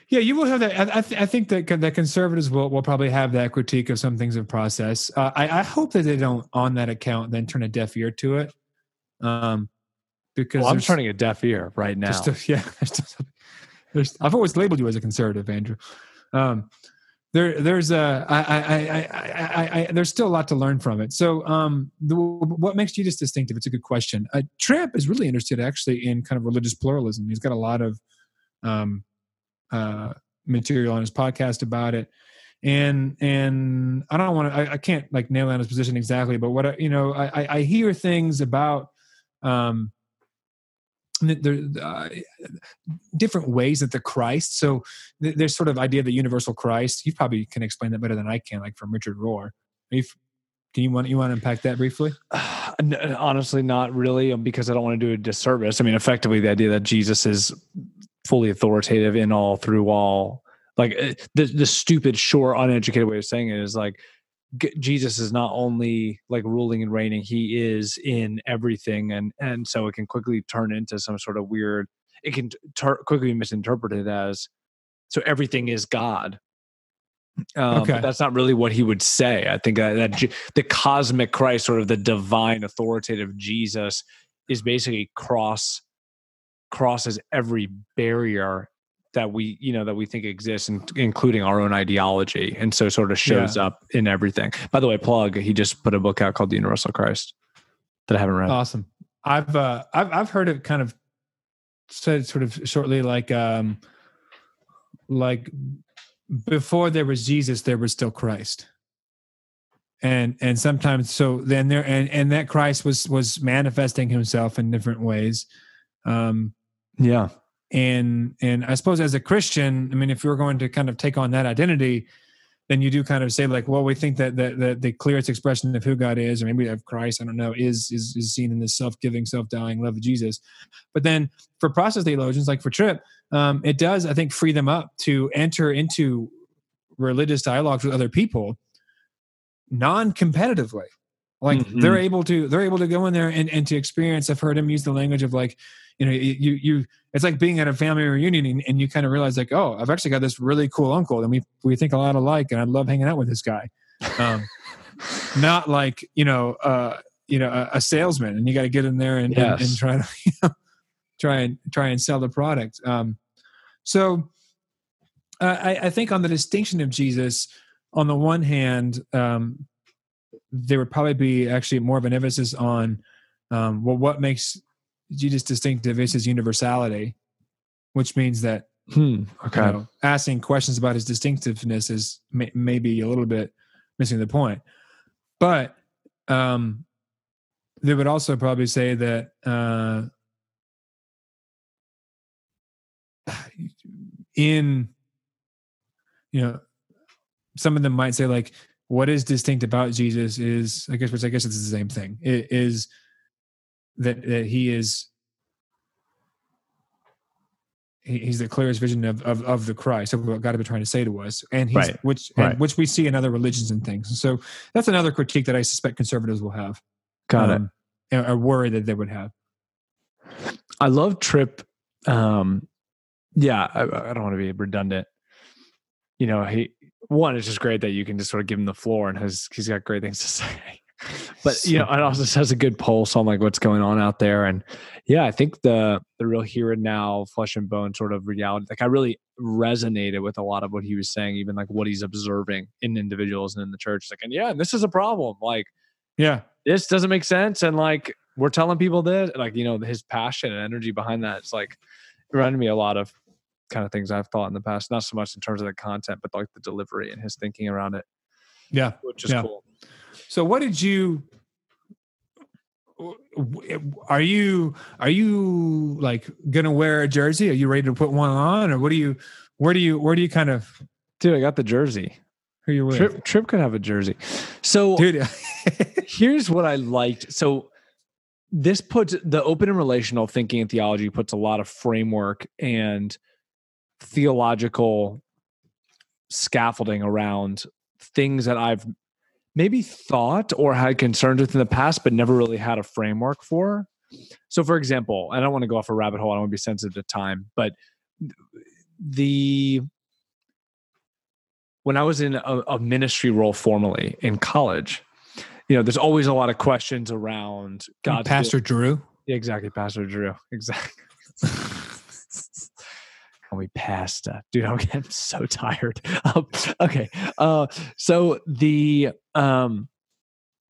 Yeah, you will have that. I, I, th- I think that that conservatives will will probably have that critique of some things of process. Uh, I, I hope that they don't, on that account, then turn a deaf ear to it. Um, because well, i'm turning a deaf ear right now (laughs) yeah, there's there's, I've always labeled you as a conservative, Andrew. Um, there, there's a, I, I, I, I, I, I, there's still a lot to learn from it. So, um, the, what makes Jesus distinctive? It's a good question. Uh, Tripp is really interested actually in kind of religious pluralism. He's got a lot of um, uh, material on his podcast about it. And and I don't want to. I, I can't like nail down his position exactly, but what I, you know, I, I- I hear things about um, there uh, different ways that the Christ. So th- there's sort of idea of the universal Christ. You probably can explain that better than I can, like from Richard Rohr. If can you want you want to unpack that briefly? (sighs) Honestly not really um, because i don't want to do a disservice i mean effectively the idea that jesus is fully authoritative in all through all like eh, the the stupid short uneducated way of saying it is like G- jesus is not only like ruling and reigning he is in everything and and so it can quickly turn into some sort of weird it can tur quickly be misinterpreted as so everything is god um, Okay. but that's not really what he would say. I think that, that the cosmic Christ, sort of the divine, authoritative Jesus, is basically cross crosses every barrier that we you know that we think exists, in, including our own ideology, and so sort of shows up in everything. By the way, plug he just put a book out called The Universal Christ that I haven't read. Awesome. I've uh, I've I've heard it kind of said sort of shortly like um like before there was Jesus, there was still Christ. And and sometimes so then there and and that Christ was was manifesting himself in different ways. Um yeah, and and I suppose as a Christian, I mean, if you're going to kind of take on that identity, then you do kind of say like, well, we think that that, that the clearest expression of who God is, or maybe of Christ, I don't know, is is is seen in this self-giving, self-dying love of Jesus. But then for process theologians, like for Tripp um, it does, I think, free them up to enter into religious dialogues with other people non-competitively. Like Mhm. they're able to they're able to go in there and, and to experience. I've heard him use the language of like, you know, you you it's like being at a family reunion and, and you kind of realize like, oh, I've actually got this really cool uncle and we we think a lot alike and I love hanging out with this guy. Um, (laughs) not like you know, uh, you know, a, a salesman and you got to get in there and, and, and try to (laughs) you know, try and try and sell the product. Um, so uh, I, I think on the distinction of Jesus, on the one hand, um, there would probably be actually more of an emphasis on um, well, what makes Jesus distinctive is his universality, which means that hmm. okay, you know, asking questions about his distinctiveness is may, maybe a little bit missing the point. But um, they would also probably say that uh, (sighs) in you know some of them might say like what is distinct about jesus is i guess which i guess it's the same thing it is that that he is he's the clearest vision of, of of the christ of what god had been trying to say to us and he's Right, which right. which we see in other religions and things so that's another critique that i suspect conservatives will have got it. um, a a worry that they would have I love Tripp. Um, yeah, I, I don't want to be redundant. You know, he one, it's just great that you can just sort of give him the floor and has he's got great things to (laughs) say. but you know, it also has a good pulse on like what's going on out there. And yeah, I think the the real here and now, flesh and bone sort of reality. Like I really resonated with a lot of what he was saying, even like what he's observing in individuals and in the church. Like, and yeah, and this is a problem. Like, yeah, this doesn't make sense. And like we're telling people this, like, you know, his passion and energy behind that. It's like it reminded me a lot of kind of things I've thought in the past, not so much in terms of the content, but like the delivery and his thinking around it. Yeah. Which is yeah. cool. So what did you are you are you like gonna wear a jersey? Are you ready to put one on, or what do you? Where do you? Where do you kind of? Dude, I got the jersey. Who you with? Tripp, Tripp could have a jersey. So, dude, (laughs) here's what I liked. So, this puts the open and relational thinking and theology puts a lot of framework and theological scaffolding around things that I've maybe thought or had concerns with in the past, but never really had a framework for. So, for example, I don't want to go off a rabbit hole. I don't want to be sensitive to time, but the when I was in a, a ministry role formally in college, you know, there's always a lot of questions around God. Pastor Drew. Yeah, exactly, Pastor Drew. (laughs) Exactly. Call passed. pasta, dude. I'm (laughs) getting so tired. Um, okay, uh, so the um,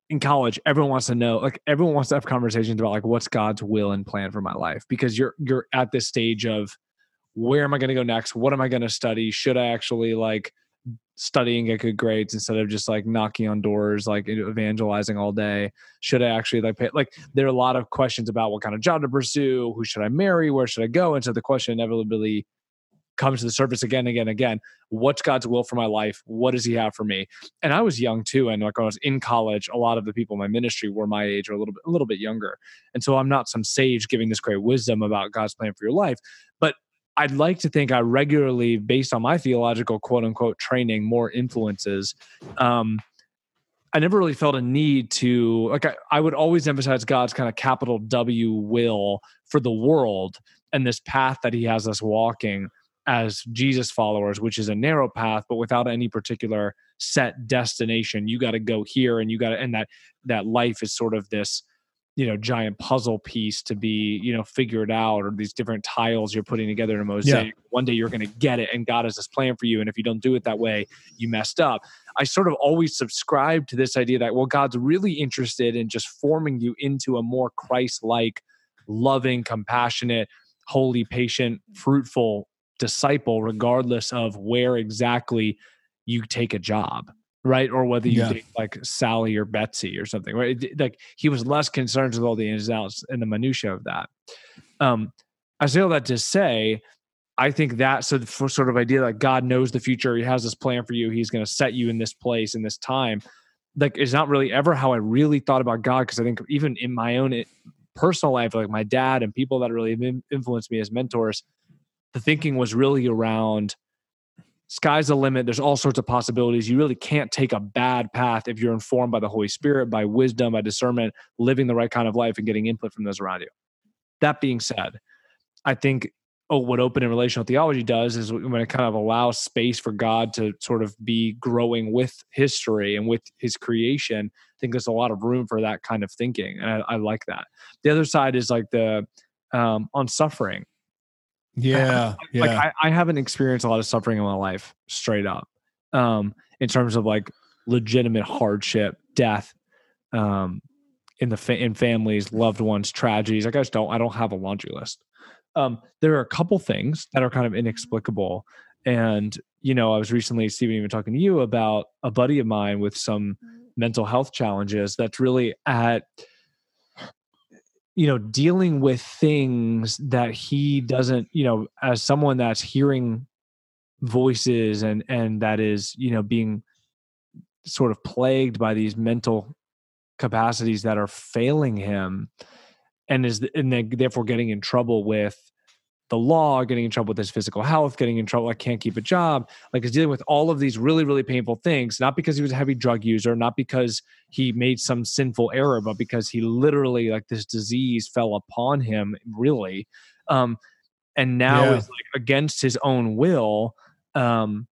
in college, everyone wants to know, like everyone wants to have conversations about like what's God's will and plan for my life because you're you're at this stage of where am I going to go next? What am I going to study? Should I actually like studying get good grades instead of just like knocking on doors, like evangelizing all day? Should I actually like pay? Like there are a lot of questions about what kind of job to pursue, who should I marry, where should I go, and so the question inevitably comes to the surface again, again, again. What's God's will for my life? What does He have for me? And I was young too, and like I was in college, a lot of the people in my ministry were my age or a little bit, a little bit younger. And so I'm not some sage giving this great wisdom about God's plan for your life, but I'd like to think I regularly, based on my theological quote unquote training, more influences. Um, I never really felt a need to like I, I would always emphasize God's kind of capital W will for the world and this path that he has us walking as Jesus followers, which is a narrow path, but without any particular set destination. You got to go here and you got to, and that, that life is sort of this, you know, giant puzzle piece to be, you know, figured out or these different tiles you're putting together in a mosaic. Yeah. One day you're going to get it and God has this plan for you. And if you don't do it that way, you messed up. I sort of always subscribe to this idea that, well, God's really interested in just forming you into a more Christ like, loving, compassionate, holy, patient, fruitful disciple regardless of where exactly you take a job right? Or whether you yeah. take like sally or betsy or something right? Like he was less concerned with all the ins and outs and the minutia of that. Um i say all that to say i think that so for sort of idea that god knows the future he has this plan for you he's going to set you in this place in this time like it's not really ever how i really thought about god because i think even in my own eh, personal life like my dad and people that really influenced me as mentors the thinking was really around sky's the limit. There's all sorts of possibilities. You really can't take a bad path if you're informed by the Holy Spirit, by wisdom, by discernment, living the right kind of life and getting input from those around you. That being said, I think oh, what open and relational theology does is when it kind of allows space for God to sort of be growing with history and with his creation. I think there's a lot of room for that kind of thinking. And I, I like that. The other side is like the um, on suffering yeah, (laughs) like, yeah. I, I, haven't experienced a lot of suffering in my life, straight up, um, in terms of like legitimate hardship, death, um, in the fa- in families, loved ones, tragedies. Like I just don't. I don't have a laundry list. Um, there are a couple things that are kind of inexplicable, and you know, I was recently, Stephen, even talking to you about a buddy of mine with some mental health challenges. That's really at you know dealing with things that he doesn't you know as someone that's hearing voices and and that is you know being sort of plagued by these mental capacities that are failing him and is and then therefore getting in trouble with the law, getting in trouble with his physical health, getting in trouble, I can't keep a job. Like he's dealing with all of these really, really painful things, not because he was a heavy drug user, not because he made some sinful error, but because he literally like this disease fell upon him, really. Um, and now yeah. is like against his own will, um,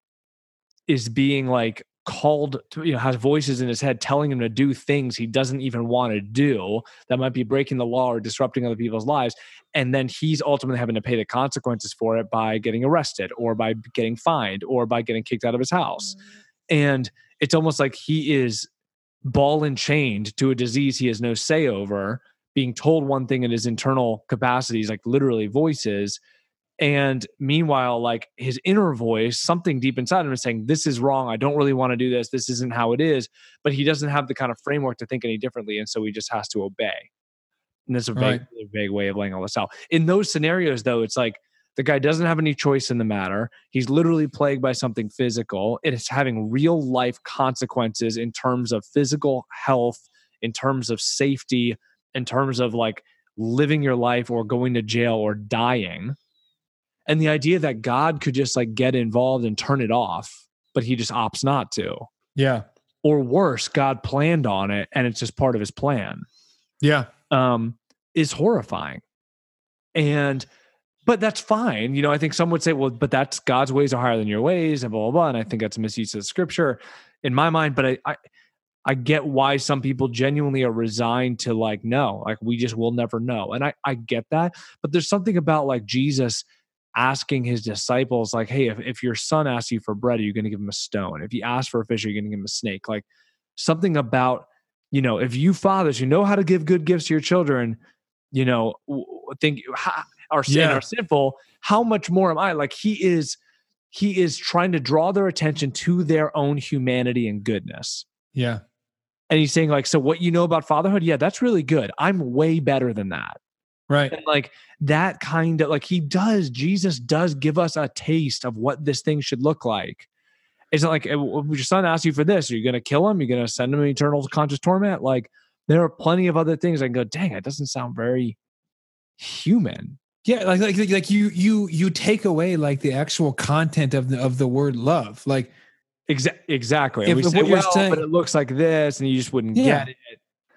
is being like called to, you know has voices in his head telling him to do things he doesn't even want to do that might be breaking the law or disrupting other people's lives. And then he's ultimately having to pay the consequences for it by getting arrested or by getting fined or by getting kicked out of his house. Mm. And it's almost like he is ball and chained to a disease he has no say over being told one thing in his internal capacities like literally voices and meanwhile, like his inner voice, something deep inside him is saying, This is wrong. I don't really want to do this. This isn't how it is. But he doesn't have the kind of framework to think any differently. And so he just has to obey. And that's a vague, right. vague way of laying all this out. In those scenarios, though, it's like the guy doesn't have any choice in the matter. He's literally plagued by something physical. It is having real life consequences in terms of physical health, in terms of safety, in terms of like living your life or going to jail or dying and the idea that God could just like get involved and turn it off, but he just opts not to. Yeah. Or worse, God planned on it and it's just part of his plan. Yeah. Um, is horrifying. And but that's fine. You know, I think some would say, well, but that's God's ways are higher than your ways, and blah blah blah. And I think that's a misuse of scripture in my mind. But I, I I get why some people genuinely are resigned to like, no, like we just will never know. And I, I get that. But there's something about like Jesus asking his disciples, like, hey, if, if your son asks you for bread, are you going to give him a stone? If he asks for a fish, are you going to give him a snake? Like something about, you know, if you fathers, you know how to give good gifts to your children, you know, think are sin yeah. are sinful, how much more am I? Like he is, he is trying to draw their attention to their own humanity and goodness. Yeah. And he's saying, like, so what you know about fatherhood? Yeah, that's really good. I'm way better than that. Right. And like that kind of like he does, Jesus does give us a taste of what this thing should look like. It's not like your son asks you for this, are you going to kill him? You're going to send him eternal conscious torment? Like there are plenty of other things I can go, dang, it doesn't sound very human. Yeah, like like like you you you take away like the actual content of the of the word love. Like Exa- exactly. If, we say, well, saying, but it looks like this, and you just wouldn't yeah. get it.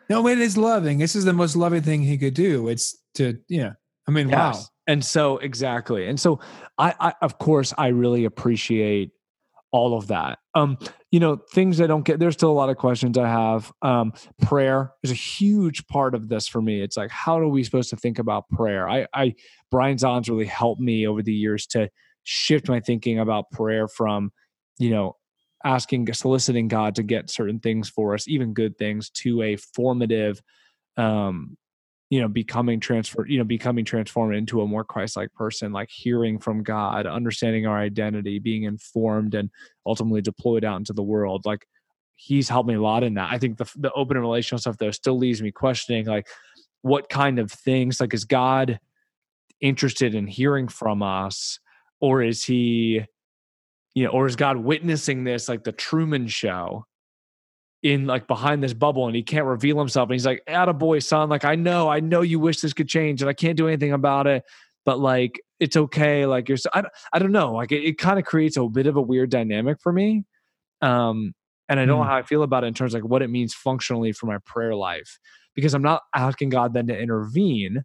No, it is loving. This is the most loving thing he could do. It's to yeah i mean yes. wow and so exactly. And so I, I of course i really appreciate all of that. Um you know things i don't get there's still a lot of questions i have. Um prayer is a huge part of this for me. It's like how are we supposed to think about prayer? I i Brian Zahnd's really helped me over the years to shift my thinking about prayer from you know asking soliciting god to get certain things for us even good things to a formative um you know becoming transfer you know becoming transformed into a more christ-like person like hearing from god understanding our identity being informed and ultimately deployed out into the world like he's helped me a lot in that. I think the, the open and relational stuff though still leaves me questioning like what kind of things like is god interested in hearing from us or is he you know or is god witnessing this like the truman show in like behind this bubble and he can't reveal himself. And he's like, attaboy, son. Like, I know, I know you wish this could change and I can't do anything about it, but like, it's okay. Like, you're, so, I, I don't know. Like, it, it kind of creates a bit of a weird dynamic for me. Um, and I don't know hmm. how I feel about it in terms of like what it means functionally for my prayer life because I'm not asking God then to intervene.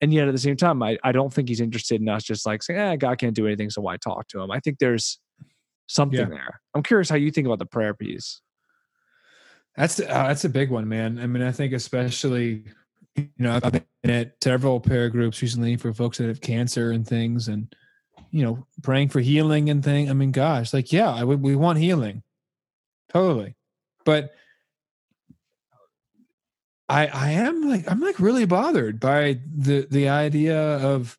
And yet at the same time, I, I don't think he's interested in us just like saying, eh, God can't do anything. So why talk to him? I think there's something yeah. there. I'm curious how you think about the prayer piece. That's uh, that's a big one, man. I mean, I think especially, you know, I've been at several prayer groups recently for folks that have cancer and things, and you know, praying for healing and thing. I mean, gosh, like, yeah, I would, we want healing, totally, but I I am like I'm like really bothered by the the idea of,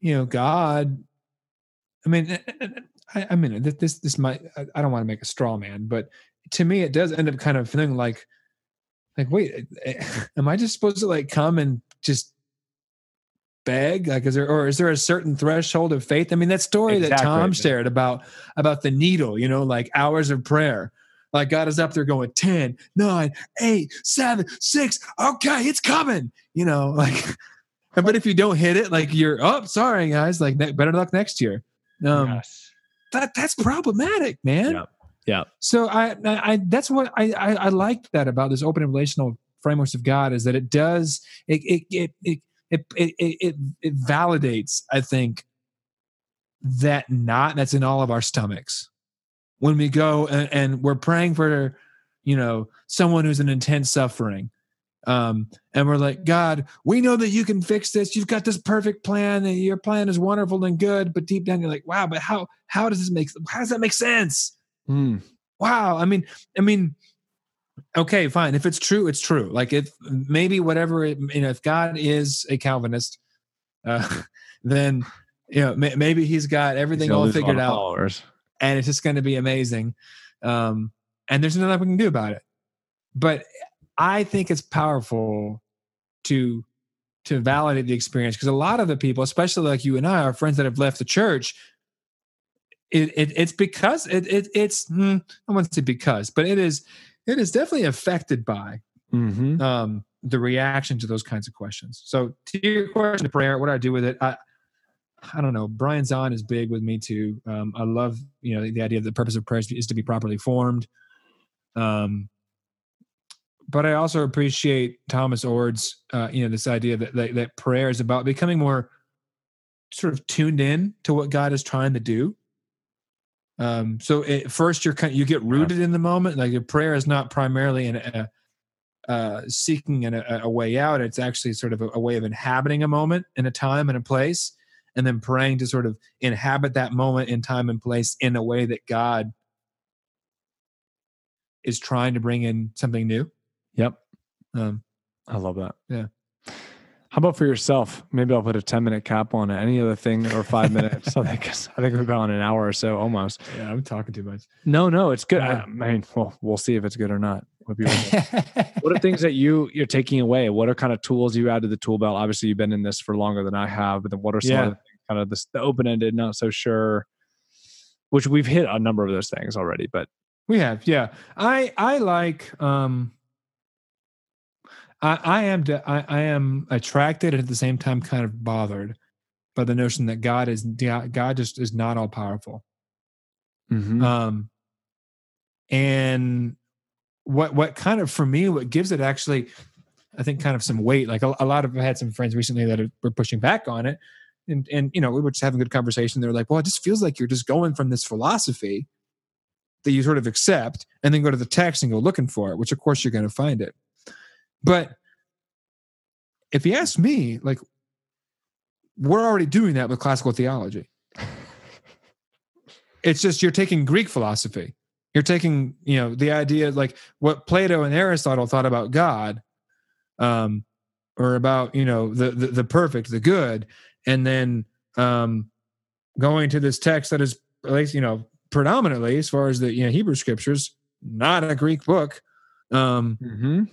you know, God. I mean, I, I mean, this this might I don't want to make a straw man, but to me it does end up kind of feeling like like wait eh, eh, (laughs) am i just supposed to like come and just beg like is there or is there a certain threshold of faith i mean that story exactly. that tom shared about about the needle you know like hours of prayer like god is up there going 10 9 8 7 6 okay it's coming you know (laughs) like but if you don't hit it like you're oh sorry guys like better luck next year um yes. that that's problematic man yep. Yeah. So I, I, that's what I, I, I like that about this open and relational frameworks of God is that it does it it it it it, it, it, it validates I think that not that's in all of our stomachs when we go and, and we're praying for, you know, someone who's in intense suffering. Um, and we're like, God, we know that you can fix this. You've got this perfect plan, and your plan is wonderful and good. But deep down, you're like, wow, but how how does this make how does that make sense? Mm. Wow. I mean, I mean, okay, fine. If it's true, it's true. Like if maybe whatever it, you know, if God is a Calvinist, uh, (laughs) then you know may, maybe he's got everything He's all lose a lot figured of out Followers. and it's just going to be amazing. Um, and there's nothing we can do about it. But I think it's powerful to to validate the experience because a lot of the people, especially like you and I, our friends that have left the church, it, it it's because it, it it's hmm, I wouldn't say because, but it is it is definitely affected by Mm-hmm. um, the reaction to those kinds of questions. So to your question of prayer, what do I do with it? I I don't know. Brian Zahnd is big with me too. Um, I love you know the idea of the purpose of prayer is to be properly formed. Um, but I also appreciate Thomas Oord's uh, you know this idea that, that that prayer is about becoming more sort of tuned in to what God is trying to do. Um, so at first you're kind you get rooted in the moment. Like your prayer is not primarily an, a, uh, seeking an, a, a way out. It's actually sort of a, a way of inhabiting a moment in a time and a place, and then praying to sort of inhabit that moment in time and place in a way that God is trying to bring in something new. Yep. Um, I love that. Yeah. How about for yourself? Maybe I'll put a 10 minute cap on it. Any other thing or five minutes? (laughs) I think, I think we've gone an hour or so almost. yeah, I'm talking too much. No, no, it's good. I. I mean, well, we'll see if it's good or not. Would be really- (laughs) what are things that you you're taking away? What are kind of tools you add to the tool belt? Obviously, you've been in this for longer than I have, but then what are some Yeah. other things, kind of this, the open ended, not so sure, which we've hit a number of those things already, but We have, yeah. I I like um I I am de- I, I am attracted and at the same time kind of bothered by the notion that God is God just is not all powerful. Mhm. Um and what what kind of for me what gives it actually I think kind of some weight like a, a lot of I had some friends recently that are, were pushing back on it and and you know we were just having a good conversation they were like well it just feels like you're just going from this philosophy that you sort of accept and then go to the text and go looking for it which of course you're going to find it but if you ask me like we're already doing that with classical theology (laughs) it's just you're taking greek philosophy you're taking you know the idea like what plato and aristotle thought about god um or about you know the the, the perfect the good and then um going to this text that is at least you know predominantly as far as the you know hebrew scriptures not a greek book um Mhm.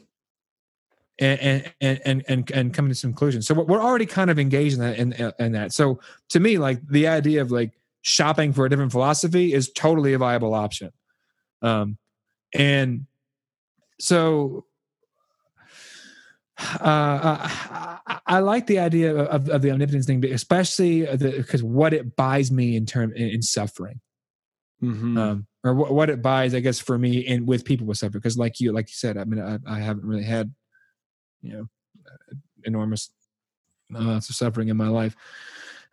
And and and and, and coming to some conclusions. So we're already kind of engaged in that in, in that. So to me, like the idea of like shopping for a different philosophy is totally a viable option. Um, and so uh, I, I- like the idea of, of the omnipotence thing, especially because what it buys me in term in, in suffering Mhm. um, or what, what it buys, I guess, for me and with people with suffering. Because, like you, like you said, I mean, I, I haven't really had, you know, uh, enormous amounts of suffering in my life.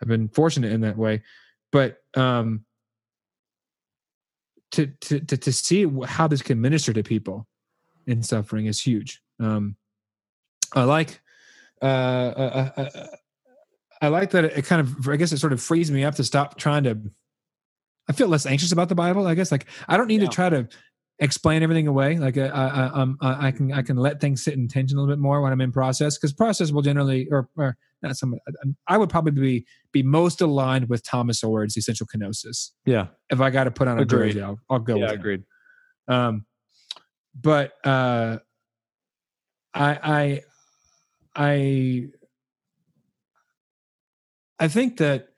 I've been fortunate in that way, but um, to to to to see how this can minister to people in suffering is huge. Um, I like. Uh, uh, uh, uh, I like that it kind of, I guess it sort of frees me up to stop trying to I feel less anxious about the Bible. I guess like I don't need Yeah. to try to explain everything away. Like I, I, I, um, I can I can let things sit in tension a little bit more when I'm in process because process will generally or, or not some. I would probably be be most aligned with Thomas Oord's essential kenosis. Yeah. If I got to put on a jersey, I'll, I'll go Yeah, him. agreed. Um, but uh, I I I I think that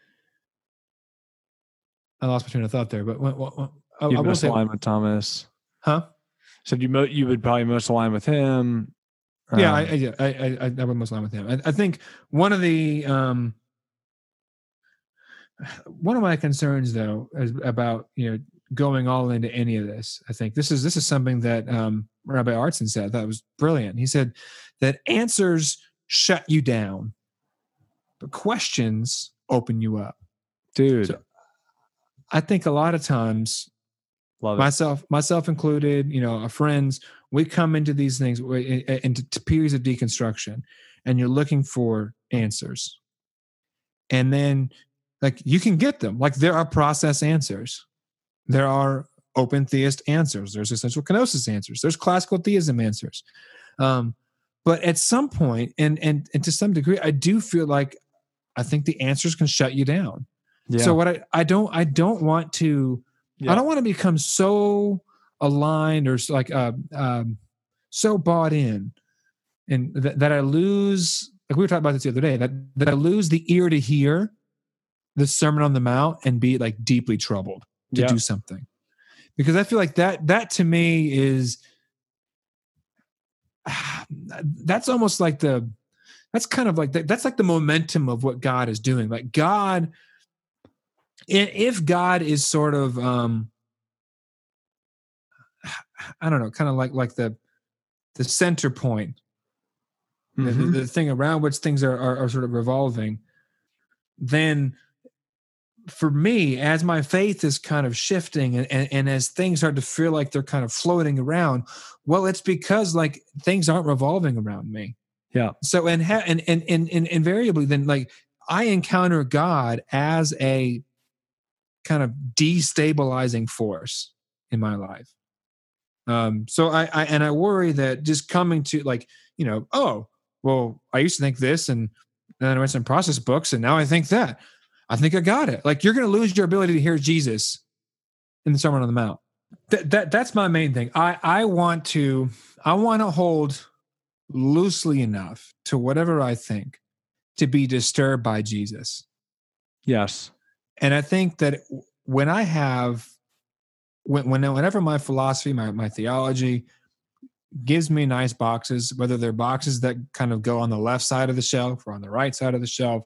I lost my train of thought there. But what, what, what, I, I will say, with Thomas. Huh? Said you mo- you would probably most align with him. yeah, I, Um, I, yeah, I, I, I, I would most align with him. I, I think one of the um, one of my concerns though is about you know going all into any of this. I think this is this is something that um, Rabbi Artson said that was brilliant. He said that answers shut you down, but questions open you up. dude. So- I think a lot of times Love it. myself myself included you know our friends we come into these things w- i- i- into periods of deconstruction and you're looking for answers. And then like you can get them. Like there are process answers. There are open theist answers. There's essential kenosis answers. There's classical theism answers. Um but at some point and and and to some degree i do feel like i think the answers can shut you down. Yeah. so what i i don't i don't want to Yeah. I don't want to become so aligned or like uh, um, so bought in, and that, that I lose. Like we were talking about this the other day. That that I lose the ear to hear the Sermon on the Mount and be like deeply troubled to Yeah. do something, because I feel like that that to me is (sighs) that's almost like the that's kind of like the, that's like the momentum of what God is doing. Like God, if God is sort of um I don't know, kind of like like the the center point, the- the, the thing around which things are, are are sort of revolving, then for me, as my faith is kind of shifting and, and, and as things start to feel like they're kind of floating around, well, it's because like things aren't revolving around me. Yeah. So and ha- and, and and and invariably, then like I encounter God as a kind of destabilizing force in my life. Um, so I, I and I worry that just coming to like you know, oh well, I used to think this, and then I read some process books, and now I think that. I think I got it. Like you're to lose your ability to hear Jesus in the Sermon on the Mount. That, that that's my main thing. I I want to I want to hold loosely enough to whatever I think to be disturbed by Jesus. Yes. And I think that when I have when, when whenever my philosophy, my my theology gives me nice boxes, whether they're boxes that kind of go on the left side of the shelf or on the right side of the shelf,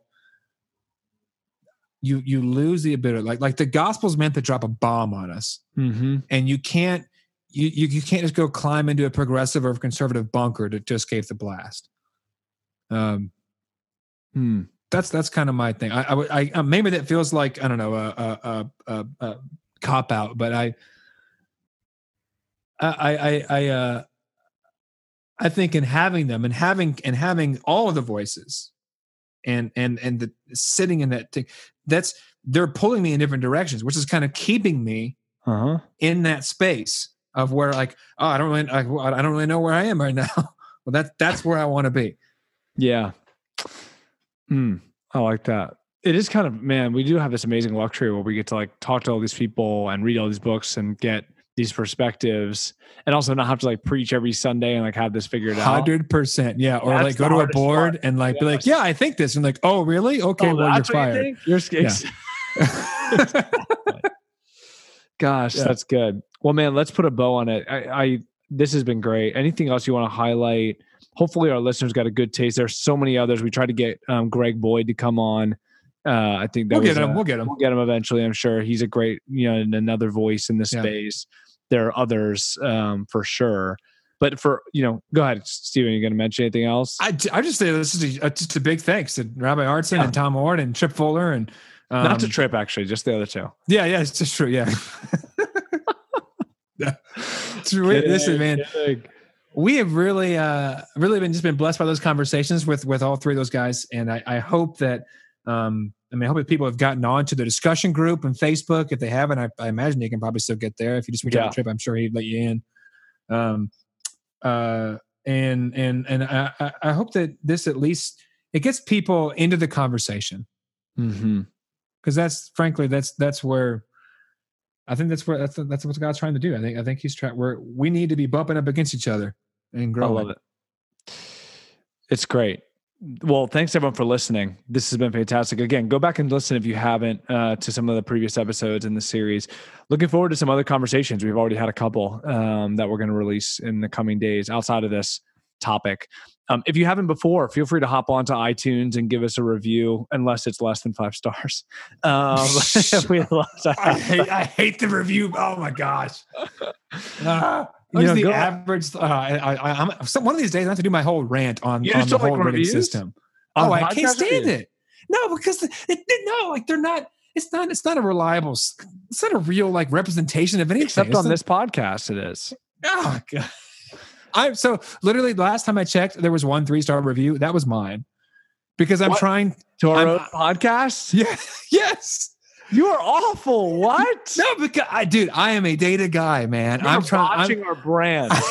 you you lose the ability. Like like the gospel's meant to drop a bomb on us, Mm-hmm. and you can't you you, you can't just go climb into a progressive or conservative bunker to, to escape the blast. Um, Hmm. That's that's kind of my thing. I, I, I, uh, maybe that feels like I don't know a a, a, a, a cop out, but I I I I uh I think in having them and having and having all of the voices and and and the sitting in that thing that's they're pulling me in different directions, which is kind of keeping me Uh huh. in that space of where like oh I don't really I, I don't really know where I am right now. (laughs) well, that that's where I want to be. Yeah. Hmm. I like that. It is kind of man. We do have this amazing luxury where we get to like talk to all these people and read all these books and get these perspectives, and also not have to like preach every Sunday and like have this figured out. Hundred percent, yeah. Or That's like go to a board part. and like be like, yeah, I think this, and like, oh, really? Okay, Oh, well, you're that's you fired. You're scared. (laughs) Gosh, Yeah. that's good. Well, man, let's put a bow on it. I, I this has been great. Anything else you want to highlight? Hopefully, our listeners got a good taste. There's so many others. We tried to get um, Greg Boyd to come on. Uh, I think that We'll get him. a- We'll get him. We'll get him eventually. I'm sure he's a great, you know, another voice in the Yeah. space. There are others um, for sure. But for you know, go ahead, Steven. You going to mention anything else? I, I just say this is a, uh, just a big thanks to Rabbi Artson Yeah. and Tom Oord and Tripp Fuller and um, Not to Tripp, actually, just the other two. yeah, yeah, it's just true. Yeah, yeah. (laughs) (laughs) It's really- Listen, man, Kidding. We have really, uh, really been just been blessed by those conversations with with all three of those guys, and I, I hope that, um, I mean, I hope that people have gotten on to the discussion group and Facebook. If they haven't, I, I imagine they can probably still get there. If you just reach out to Tripp, I'm sure he'd let you in. Um, uh, and and and I, I- hope that this at least it gets people into the conversation Mhm. because that's frankly that's that's where I think that's where that's that's what God's trying to do. I think I think He's trying. Where we need to be bumping up against each other and I love it. It's great. Well, thanks everyone for listening. This has been fantastic. Again, go back and listen if you haven't uh, to some of the previous episodes in the series. Looking forward to some other conversations. We've already had a couple um, that we're going to release in the coming days outside of this topic. Um, if you haven't before, feel free to hop onto iTunes and give us a review, unless it's less than five stars. (laughs) Um, (laughs) we'd (laughs) love to I hate I hate the review. Oh my gosh. Ah, You know, the go- average? Uh, I, I, I'm some, one of these days I have to do my whole rant on, You on just the don't like whole rating system. Oh, I can't stand reviews? it. No, because it, it- no, like they're not. it's not it's not a reliable it's not a real like representation of anything. Except It's on not- this podcast, it is. Oh god. I'm so literally the last time I checked, there was one three star review. That was mine. Because I'm What? trying To our I'm- own podcast? Yeah, (laughs) yes. You are awful. What? No, because I dude, I am a data guy, man. You're I'm trying I'm, watching our brand. (laughs)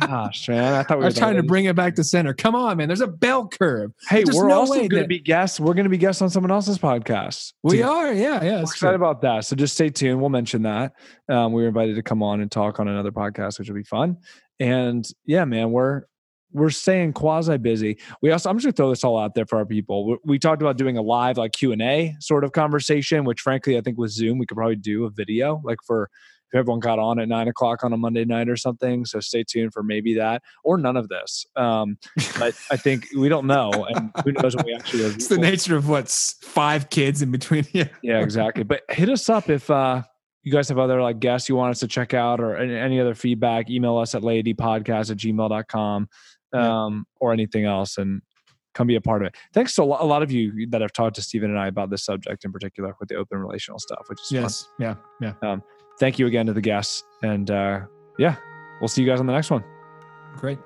Gosh, man. I thought we I were was trying to bring it back to center. Come on, man. There's a bell curve. Hey, There's we're no also going to be guests. We're going to be guests on someone else's podcast. We too. are, yeah, yeah. We're excited true. about that. So just stay tuned. We'll mention that. Um, we were invited to come on and talk on another podcast, which will be fun. And yeah, man, we're we're saying quasi busy. We also I'm just gonna throw this all out there for our people. We, we talked about doing a live like Q and A sort of conversation, which frankly I think with Zoom we could probably do a video like for if everyone got on at nine o'clock on a Monday night or something. So stay tuned for maybe that or none of this. Um, but (laughs) I think we don't know, and who knows what we actually. (laughs) It's the nature of what's five kids in between. Yeah. Yeah, exactly. But hit us up if uh you guys have other like guests you want us to check out or any, any other feedback. Email us at ladypodcast at gmail.com um, or anything else and come be a part of it. Thanks to a lot of you that have talked to Stephen and I about this subject in particular with the open relational stuff, which is fun. Yes. Yeah. Yeah. Thank you again to the guests. And uh, yeah, we'll see you guys on the next one. Great.